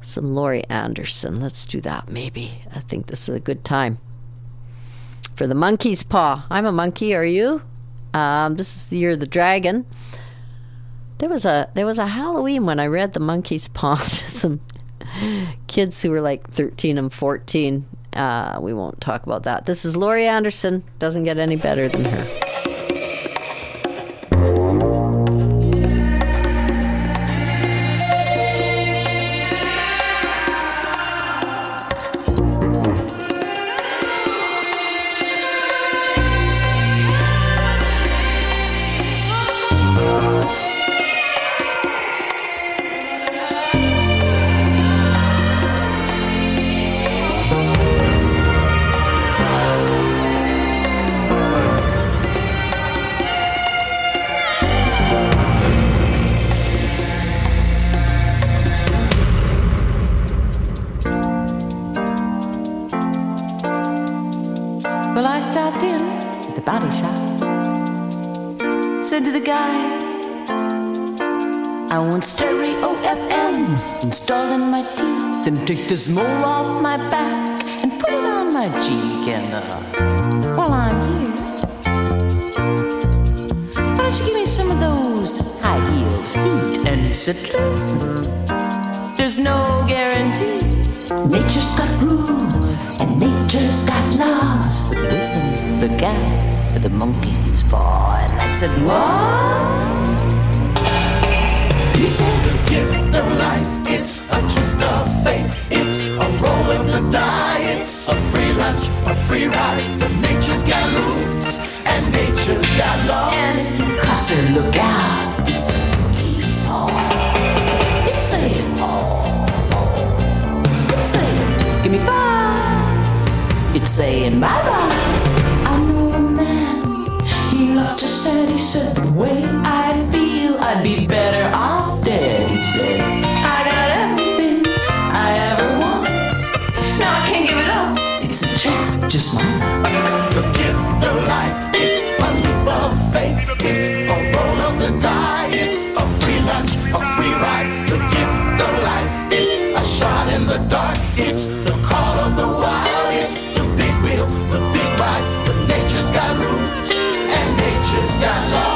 some Laurie Anderson. Let's do that maybe. I think this is a good time. For the monkey's paw. I'm a monkey, are you? Um, this is the year of the dragon. There was a there was a Halloween when I read the monkey's paw to some kids who were like 13 and 14. Uh, we won't talk about that. This is Laurie Anderson. Doesn't get any better than her. This mole off my back and put it on my cheek. And uh, while I'm here, why don't you give me some of those high heeled feet? And he said, listen, there's no guarantee. Nature's got rules and nature's got laws. But listen, the with the monkey's paw. And I said, what? He said the gift of life, it's a lunch, a free ride. Nature's got rules, and nature's got laws. And Custer, look out. It's He's tall. It's saying, oh, it's saying, give me five. It's saying, bye bye. I know a man, he lost his head. He said, the way I feel, I'd be better off dead. He said, dark. It's the call of the wild. It's the big wheel, the big ride. But nature's got roots and nature's got laws.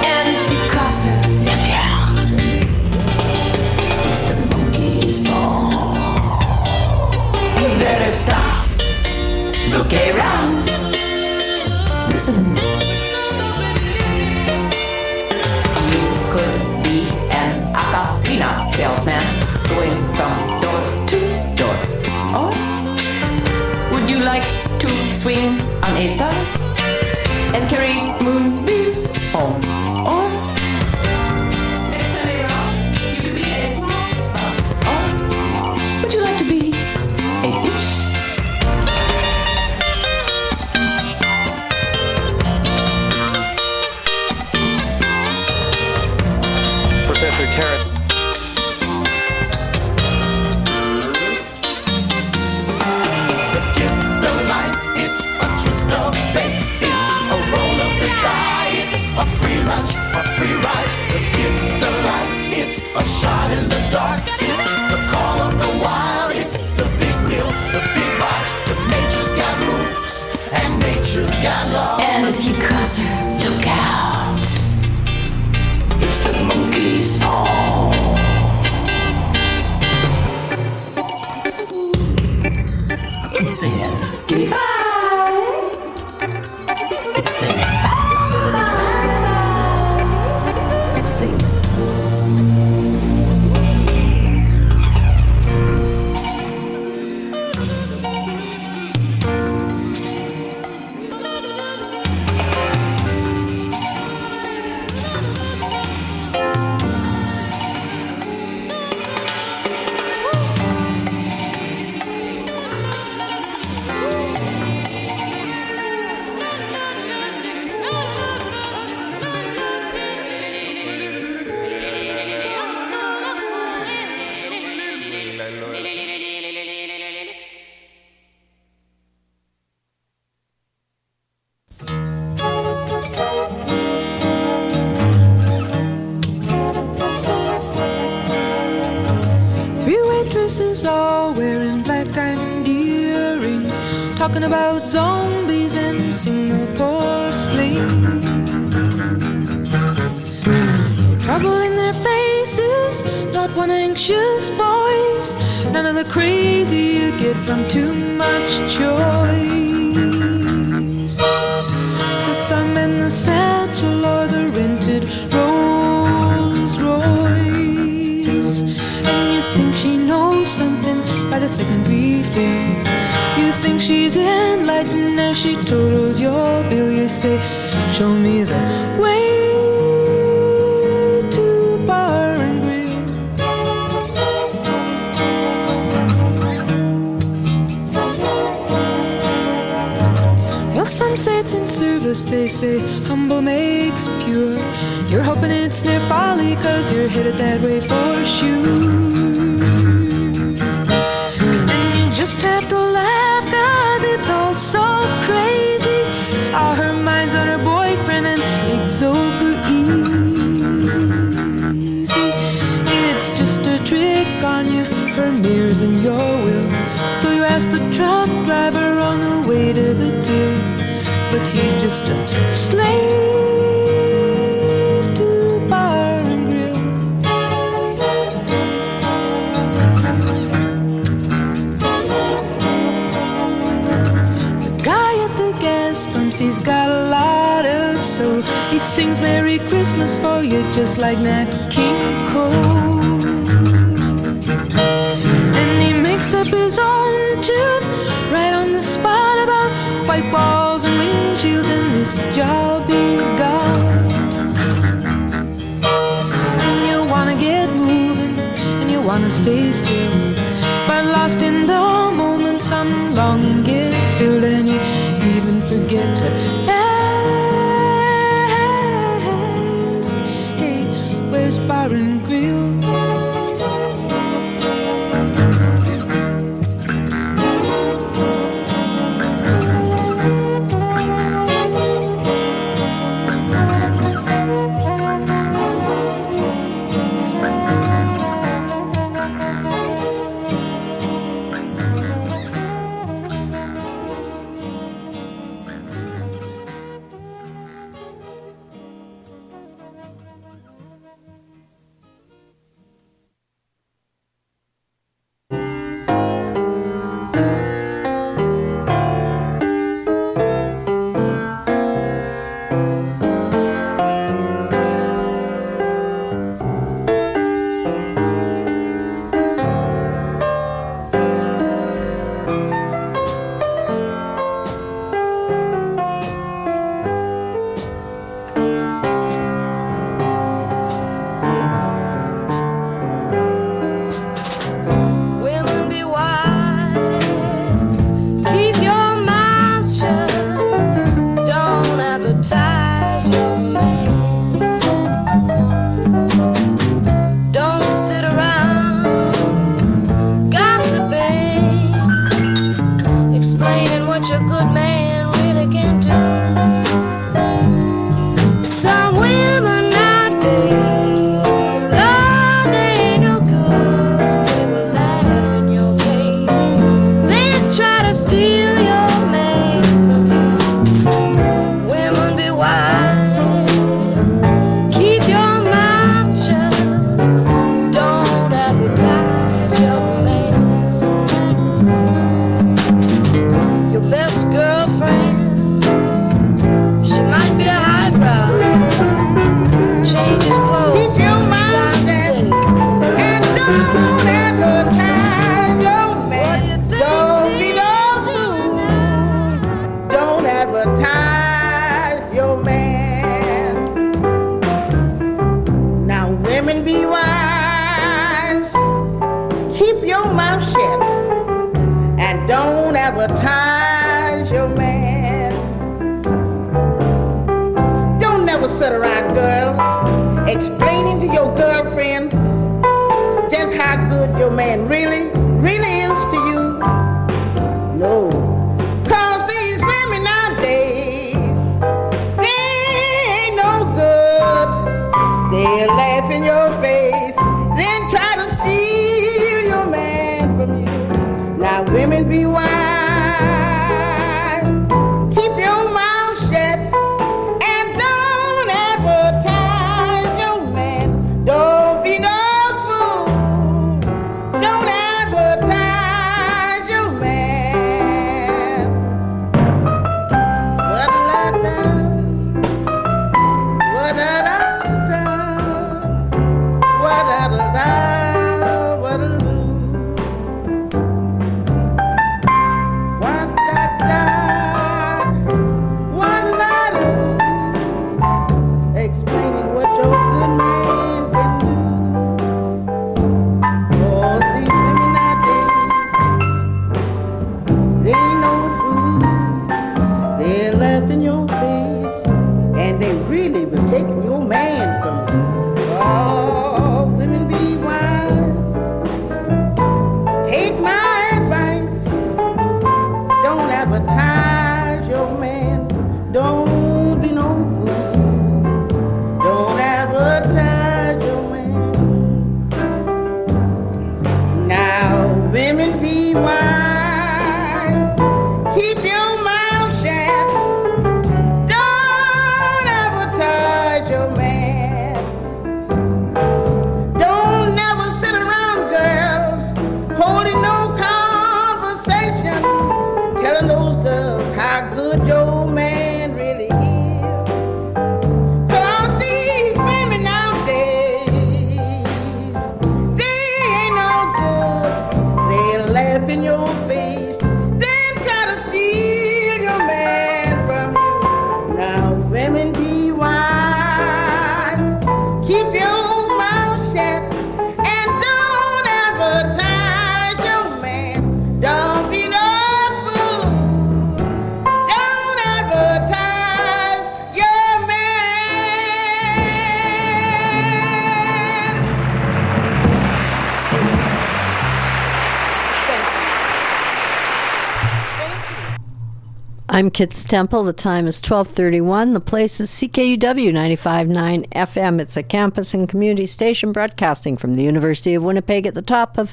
I'm Kits Temple. The time is 12:31. The place is CKUW 95.9 FM. It's a campus and community station broadcasting from the University of Winnipeg at the top of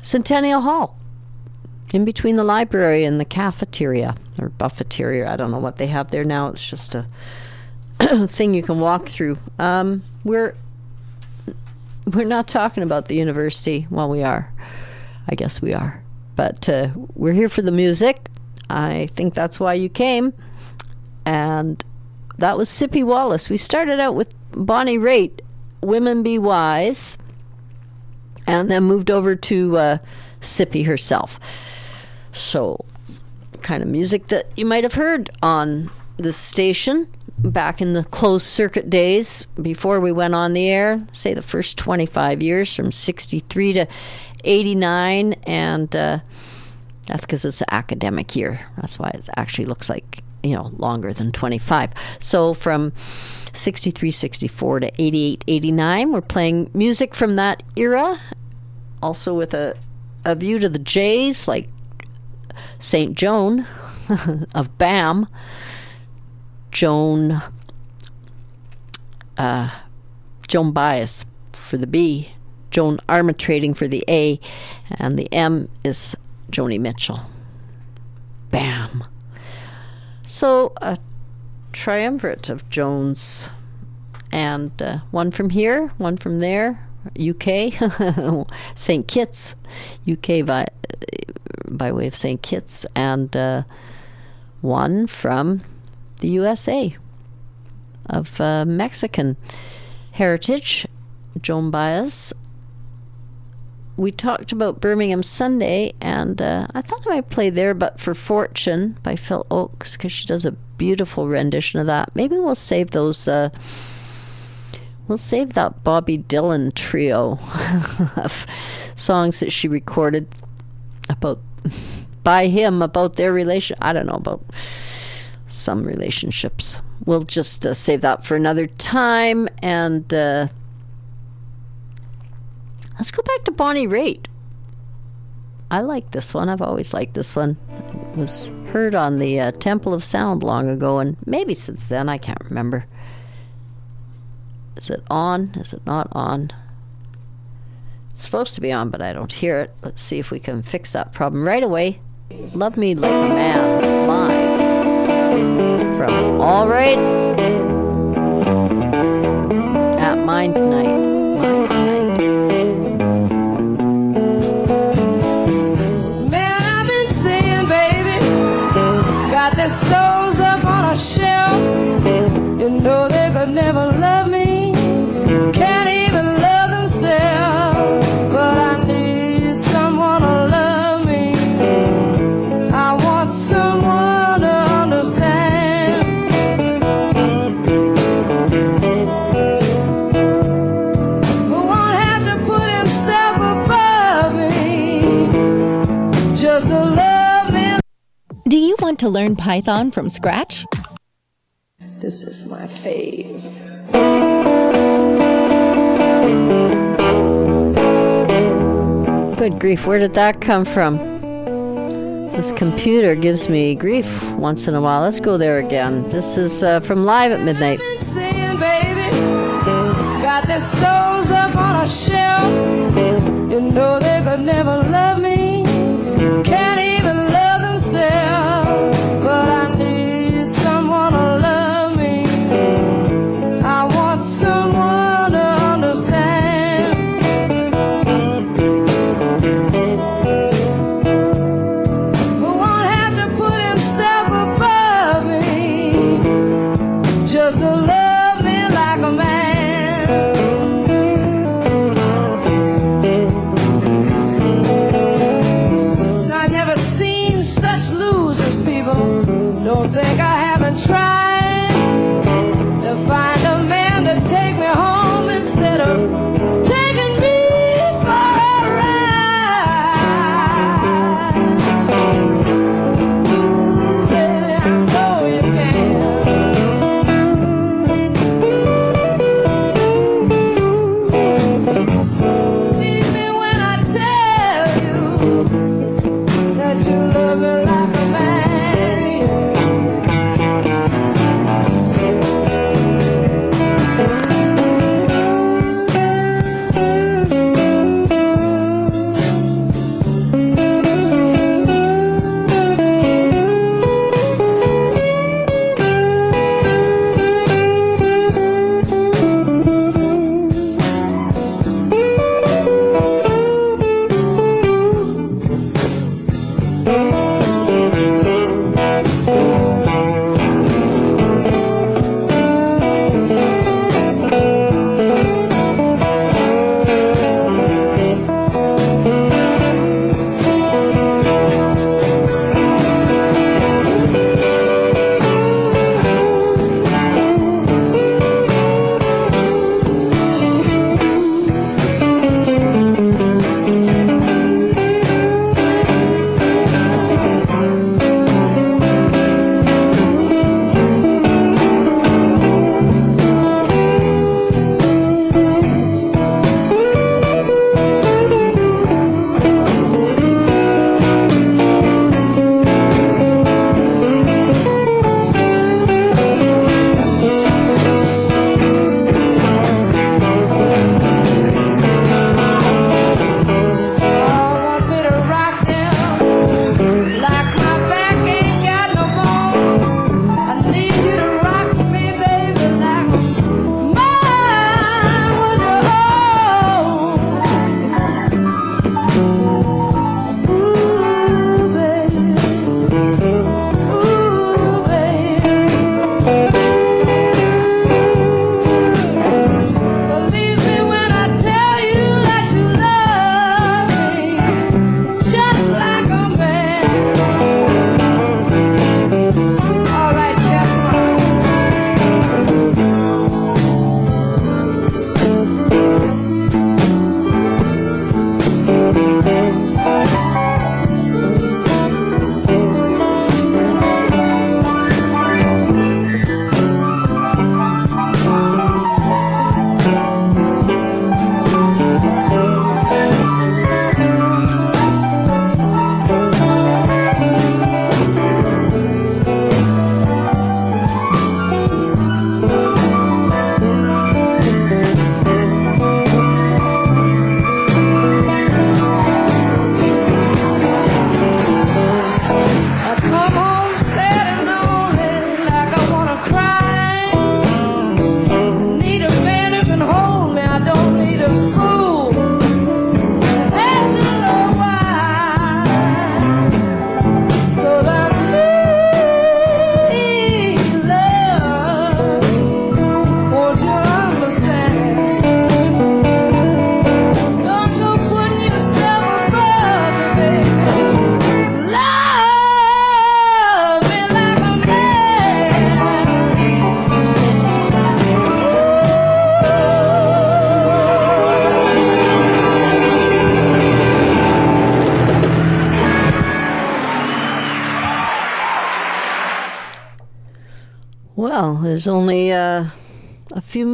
Centennial Hall, in between the library and the cafeteria or buffeteria. I don't know what they have there now. It's just a thing you can walk through. Um, we're we're not talking about the university. Well, we are. I guess we are. But uh, we're here for the music. I think that's why you came. And that was Sippie Wallace. We started out with Bonnie Raitt, Women Be Wise, and then moved over to uh, Sippie herself. So, kind of music that you might have heard on this station back in the closed circuit days before we went on the air, say the first 25 years from 63 to 89. And uh, that's because it's an academic year. That's why it actually looks like, you know, longer than 25. So from 63, 64 to 88, 89, we're playing music from that era, also with a, a view to the Jays, like St. Joan, of BAM, Joan uh, Joan Baez for the B, Joan Armatrading for the A, and the M is Joni Mitchell. Bam. So a triumvirate of Jones, and uh, one from here, one from there, UK, St. Kitts, UK by by way of St. Kitts, and uh, one from the USA of uh, Mexican heritage, Joan Baez. We talked about Birmingham Sunday, and uh, I thought I might play there, but for Fortune by Phil Ochs, because she does a beautiful rendition of that. Maybe we'll save those. Uh, we'll save that Bobby Dylan trio of songs that she recorded about by him about their relation. I don't know about some relationships. We'll just uh, save that for another time and uh, let's go back to Bonnie Raitt. I like this one. I've always liked this one. It was heard on the uh, Temple of Sound long ago, and maybe since then, I can't remember. Is it on? Is it not on? It's supposed to be on, but I don't hear it. Let's see if we can fix that problem right away. Love Me Like a Man live from All Right at Mine Tonight. Want to learn Python from scratch? This is my fave. Good grief, where did that come from? This computer gives me grief once in a while. Let's go there again. This is uh, from Live at Midnight. Seeing, baby, got their souls up on a shelf. You know they could never love me, can't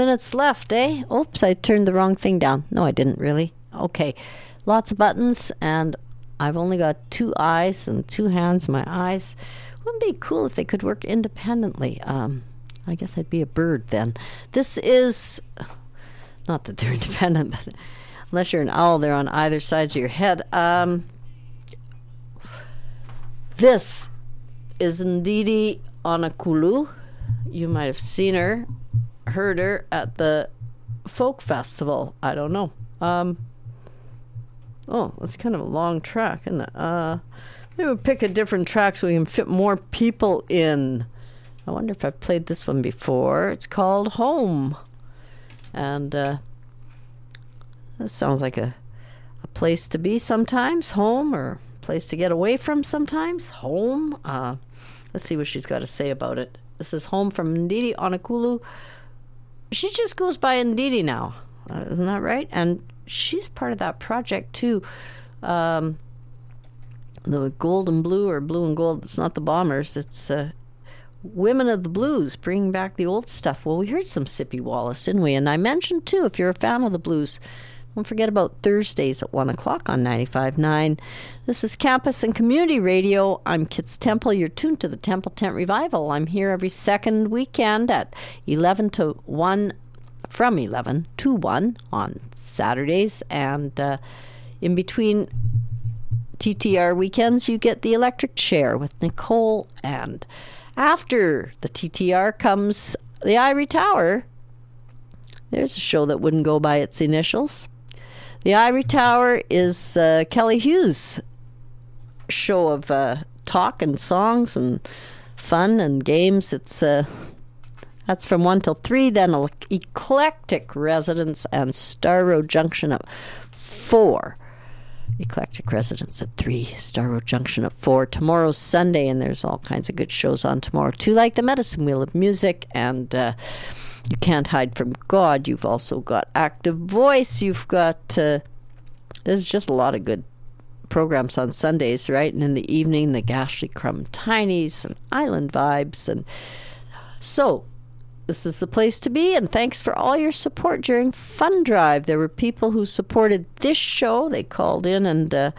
minutes left, eh? Oops, I turned the wrong thing down. No, I didn't really. Okay, lots of buttons, and I've only got two eyes and two hands. My eyes wouldn't be cool if they could work independently. Um, I guess I'd be a bird then. This is not that they're independent, but unless you're an owl, they're on either sides of your head. Um, this is Ndidi Onukwulu. You might have seen her, heard her at the folk festival. I don't know. Um, oh, that's kind of a long track, it? Uh, maybe we'll pick a different track so we can fit more people in. I wonder if I've played this one before. It's called Home. And uh, that sounds like a, a place to be sometimes, home, or place to get away from sometimes, home. Uh, let's see what she's got to say about it. This is Home from Ndidi Onukwulu. She just goes by Ndidi now. Uh, isn't that right? And she's part of that project too. Um, the gold and blue or blue and gold. It's not the bombers. It's uh, women of the blues, bringing back the old stuff. Well, we heard some Sippie Wallace, didn't we? And I mentioned too, if you're a fan of the blues, don't forget about Thursdays at one o'clock on 95.9. This is Campus and Community Radio. I'm Kits Temple. You're tuned to the Temple Tent Revival. I'm here every second weekend at 11 to 1 from 11 to 1 on Saturdays. And uh, in between TTR weekends, you get the electric chair with Nicole. And after the TTR comes the Ivory Tower. There's a show that wouldn't go by its initials. The Ivory Tower is uh, Kelly Hughes' show of uh, talk and songs and fun and games. It's uh, that's from one till three. Then an eclectic residence and Star Road Junction at four. Eclectic Residence at 3, Star Road Junction at 4. Tomorrow's Sunday, and there's all kinds of good shows on tomorrow, too, like the Medicine Wheel of Music and uh, You Can't Hide from God. You've also got Active Voice. You've got, uh, there's just a lot of good programs on Sundays, right? And in the evening, the Gashlycrumb Tinies and Island Vibes. And so, this is the place to be, and thanks for all your support during Fund Drive. There were people who supported this show. They called in and uh,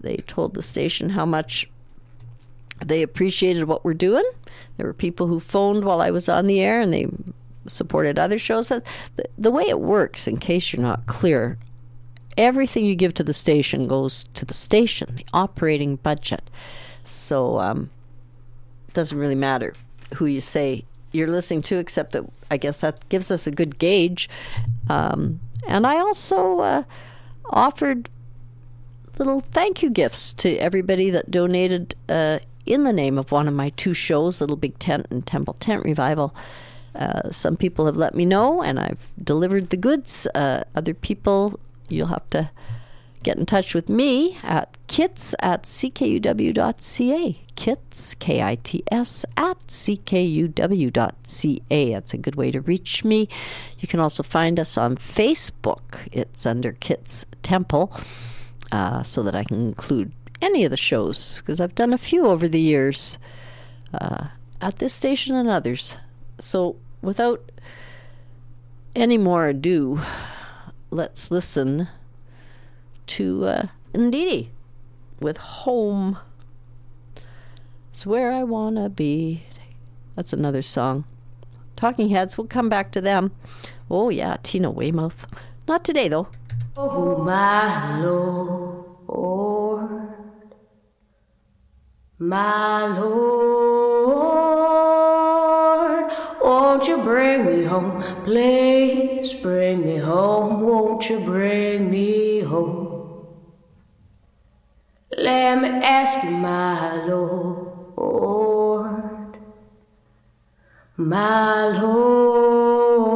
they told the station how much they appreciated what we're doing. There were people who phoned while I was on the air and they supported other shows. The, the way it works, in case you're not clear, everything you give to the station goes to the station, the operating budget. So um, it doesn't really matter who you say you're listening to, except that I guess that gives us a good gauge. Um, and I also uh, offered little thank you gifts to everybody that donated uh, in the name of one of my two shows, Little Big Tent and Temple Tent Revival. Uh, some people have let me know, and I've delivered the goods. Uh, other people, you'll have to get in touch with me at kits at ckuw.ca. Kits, K I T S, at ckuw.ca. That's a good way to reach me. You can also find us on Facebook. It's under Kits Temple, uh, so that I can include any of the shows, because I've done a few over the years uh, at this station and others. So without any more ado, let's listen to uh, Ndidi with Home. It's where I wanna be. That's another song. Talking Heads, we'll come back to them. Oh, yeah, Tina Weymouth. Not today, though. Oh, my Lord, my Lord, won't you bring me home? Please bring me home. Won't you bring me home? Let me ask you, my Lord, my Lord,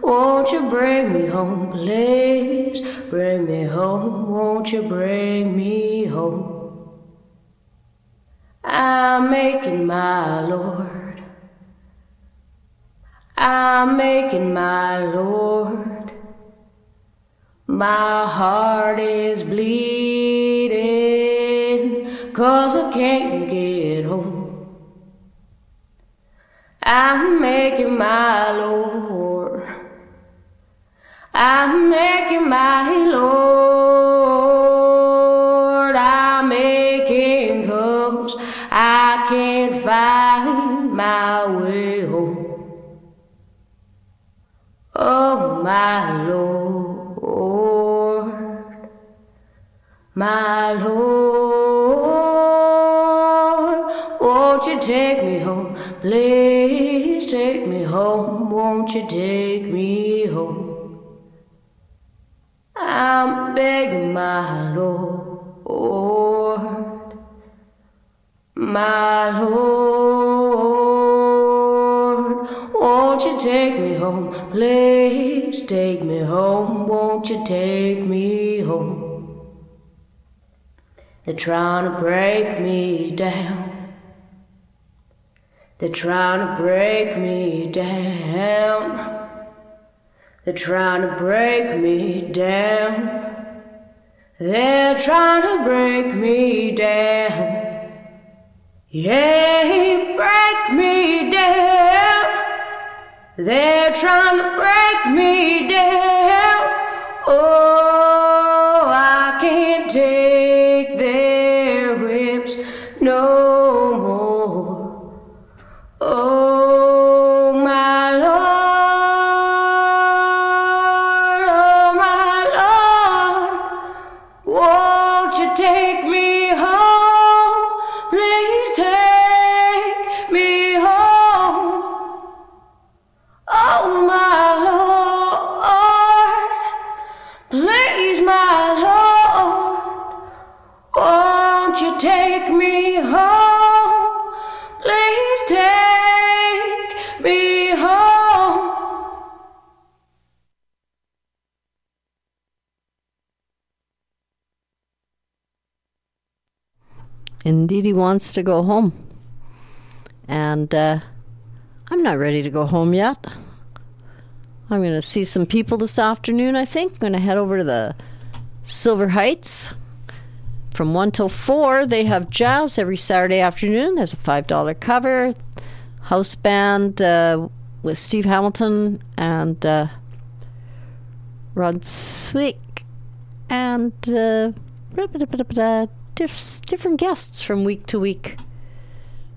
won't you bring me home, please? Bring me home, won't you bring me home? I'm making my Lord, I'm making my Lord. My heart is bleeding cause I can't get home. I'm making my Lord. I'm making my Lord. I'm making cause I can't find my way home. Oh, my Lord, my Lord, won't you take me home? Please take me home. Won't you take me home? I'm begging my Lord, my Lord, won't you take me home? Please take me home. Won't you take me home? They're trying to break me down. They're trying to break me down. They're trying to break me down. They're trying to break me down. Yeah, break me down. They're trying to break me down. Oh, He wants to go home. And uh, I'm not ready to go home yet. I'm going to see some people this afternoon, I think. I'm going to head over to the Silver Heights. From 1 till 4, they have jazz every Saturday afternoon. There's a $5 cover. House band uh, with Steve Hamilton and uh, Rod Swick and uh, diff- different guests from week to week.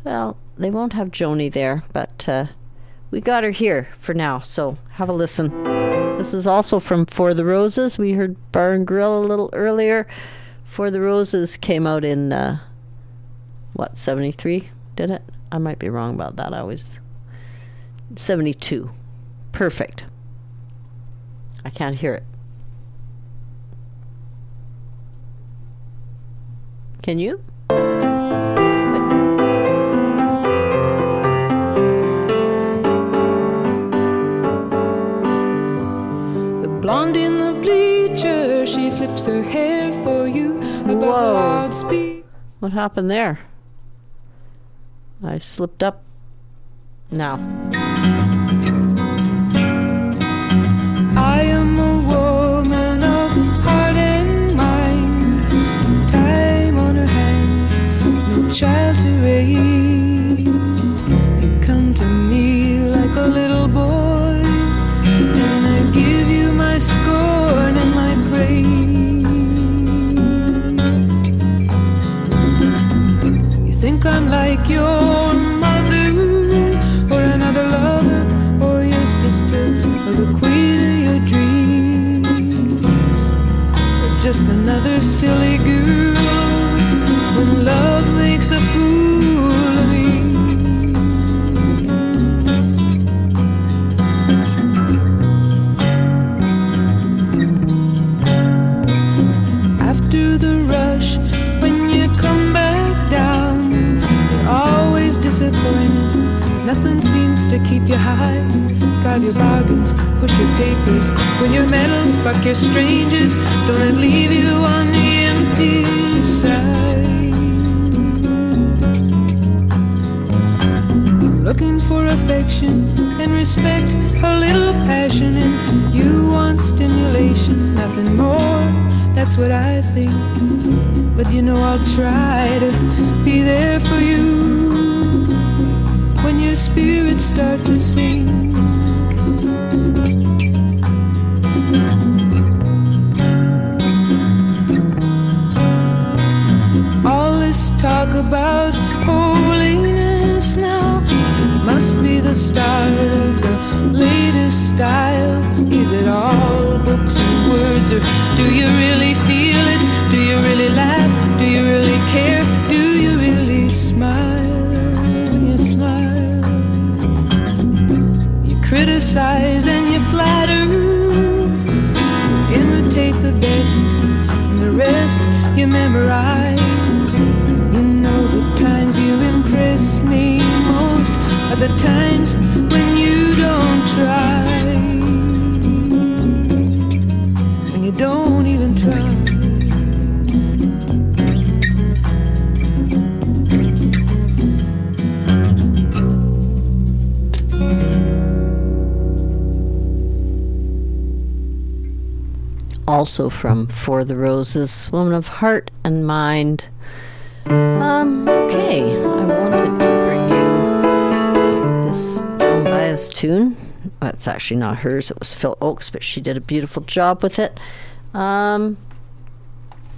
Well, they won't have Joni there, but uh, we got her here for now, so have a listen. This is also from For the Roses. We heard Bar and Grill a little earlier. For the Roses came out in, uh, what, 73? Did it? I might be wrong about that. I always. 72. Perfect. I can't hear it. Can you? The blonde in the bleacher, she flips her hair for you loudspeaker. What happened there? I slipped up. Now. Child to raise. You come to me like a little boy, and I give you my scorn and my praise. You think I'm like your The Woman of Heart and Mind. Um, okay, I wanted to bring you this Joan Baez tune. That's actually not hers, it was Phil Ochs, but she did a beautiful job with it. Um,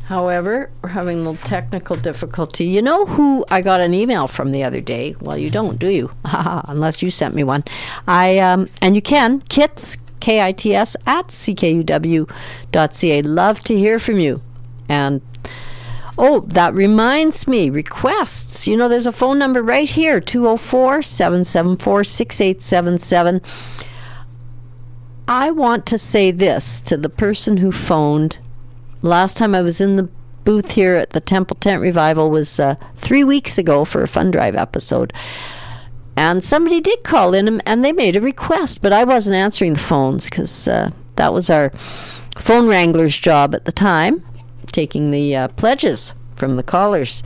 however, we're having a little technical difficulty. You know who I got an email from the other day? Well, you don't, do you? Unless you sent me one. I um, and you can kits k i t s at ckuw.ca. Love to hear from you. And Oh, that reminds me, requests. You know, there's a phone number right here 204 774 6877. I want to say this to the person who phoned. Last time I was in the booth here at the Temple Tent Revival was uh, three weeks ago for a fun drive episode. And somebody did call in and they made a request, but I wasn't answering the phones because uh, that was our phone wrangler's job at the time taking the uh, pledges from the callers.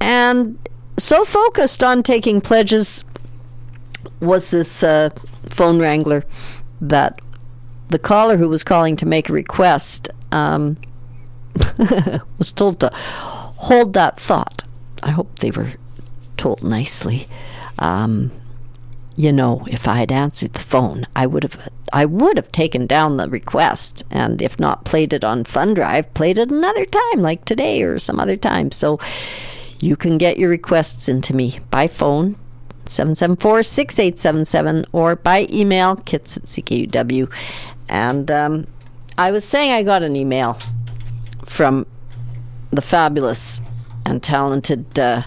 And so focused on taking pledges was this uh, phone wrangler that the caller who was calling to make a request um, was told to hold that thought. I hope they were told nicely. Um, you know, if I had answered the phone, I would have I would have taken down the request and if not played it on Fun Drive, played it another time like today or some other time. So you can get your requests into me by phone 774-6877 or by email kits at CKUW. And um, I was saying I got an email from the fabulous and talented uh,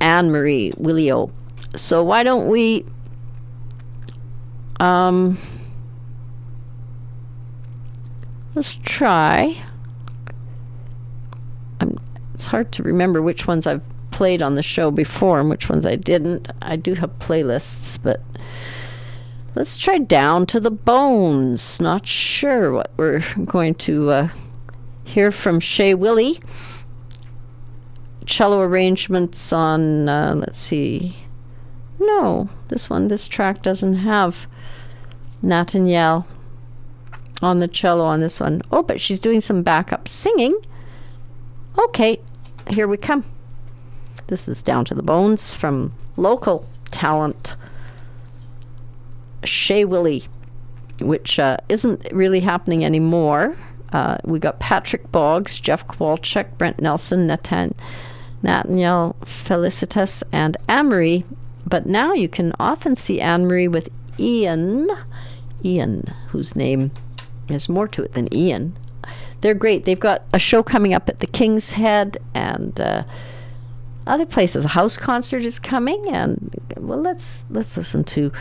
Anne Marie Willio so why don't we um let's try I'm, it's hard to remember which ones I've played on the show before and which ones I didn't. I do have playlists, but let's try down to the bones. Not sure what we're going to uh, hear from Shay Willie. Cello arrangements on, uh, let's see, no, this one, this track doesn't have Nathaniel on the cello on this one. Oh, but she's doing some backup singing. Okay, here we come. This is Down to the Bones from local talent Shay Willie, which uh, isn't really happening anymore. Uh, we got Patrick Boggs, Jeff Kowalczyk, Brent Nelson, Nathan, Nathaniel Felicitas, and Amory but now you can often see Marie with Ian, Ian, whose name is more to it than Ian. They're great. They've got a show coming up at the King's Head and uh, other places. A house concert is coming, and well, let's let's listen to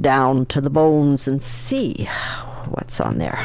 Down to the Bones and see what's on there.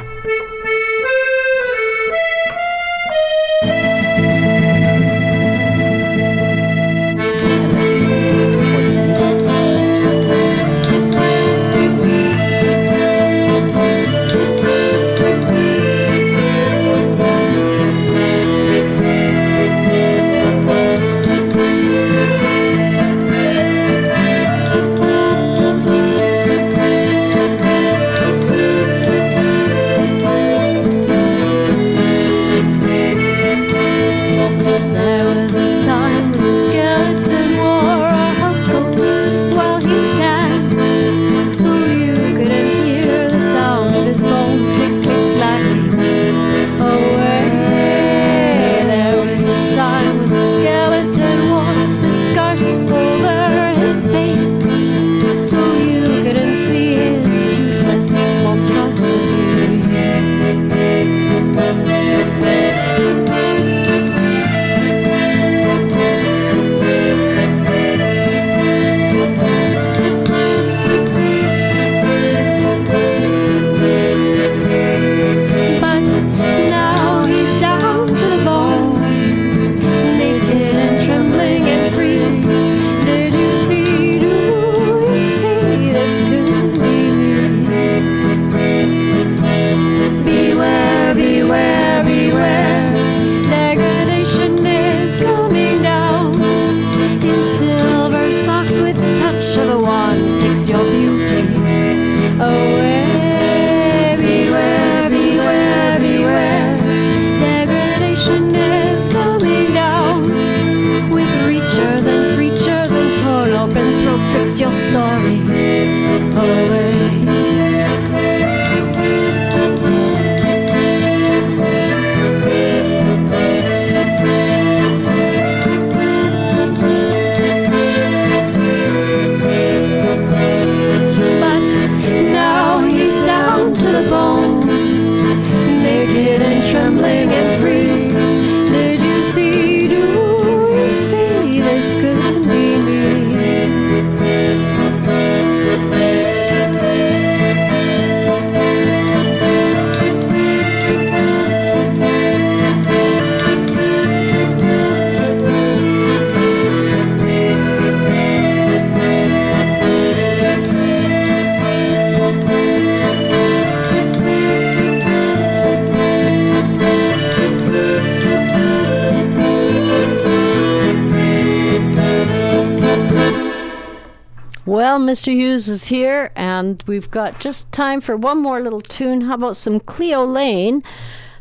Mr. Hughes is here, and we've got just time for one more little tune. How about some Cleo Laine?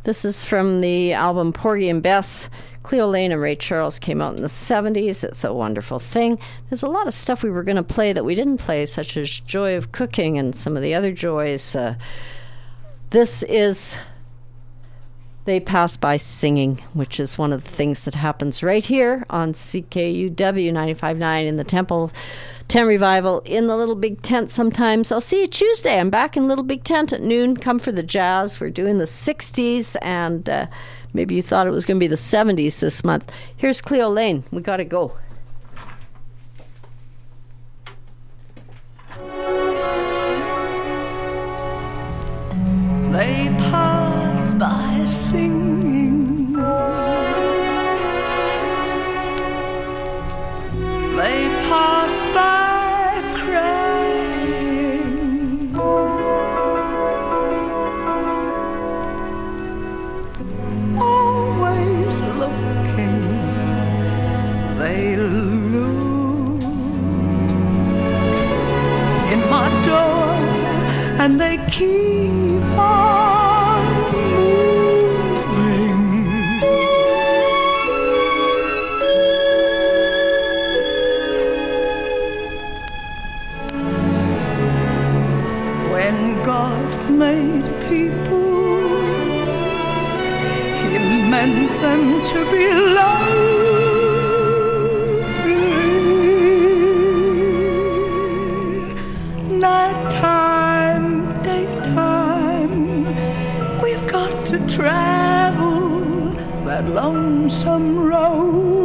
This is from the album Porgy and Bess. Cleo Laine and Ray Charles came out in the 70s. It's a wonderful thing. There's a lot of stuff we were going to play that we didn't play, such as Joy of Cooking and some of the other joys. Uh, this is They Pass By Singing, which is one of the things that happens right here on CKUW 95.9 in the Temple Tent Revival in the Little Big Tent sometimes. I'll see you Tuesday. I'm back in Little Big Tent at noon. Come for the jazz. We're doing the 60s and... Uh, Maybe you thought it was going to be the 70s this month. Here's Cleo Laine. We got to go. They pass by singing. By crying. Always looking. They look in my door and they keep travel that lonesome road.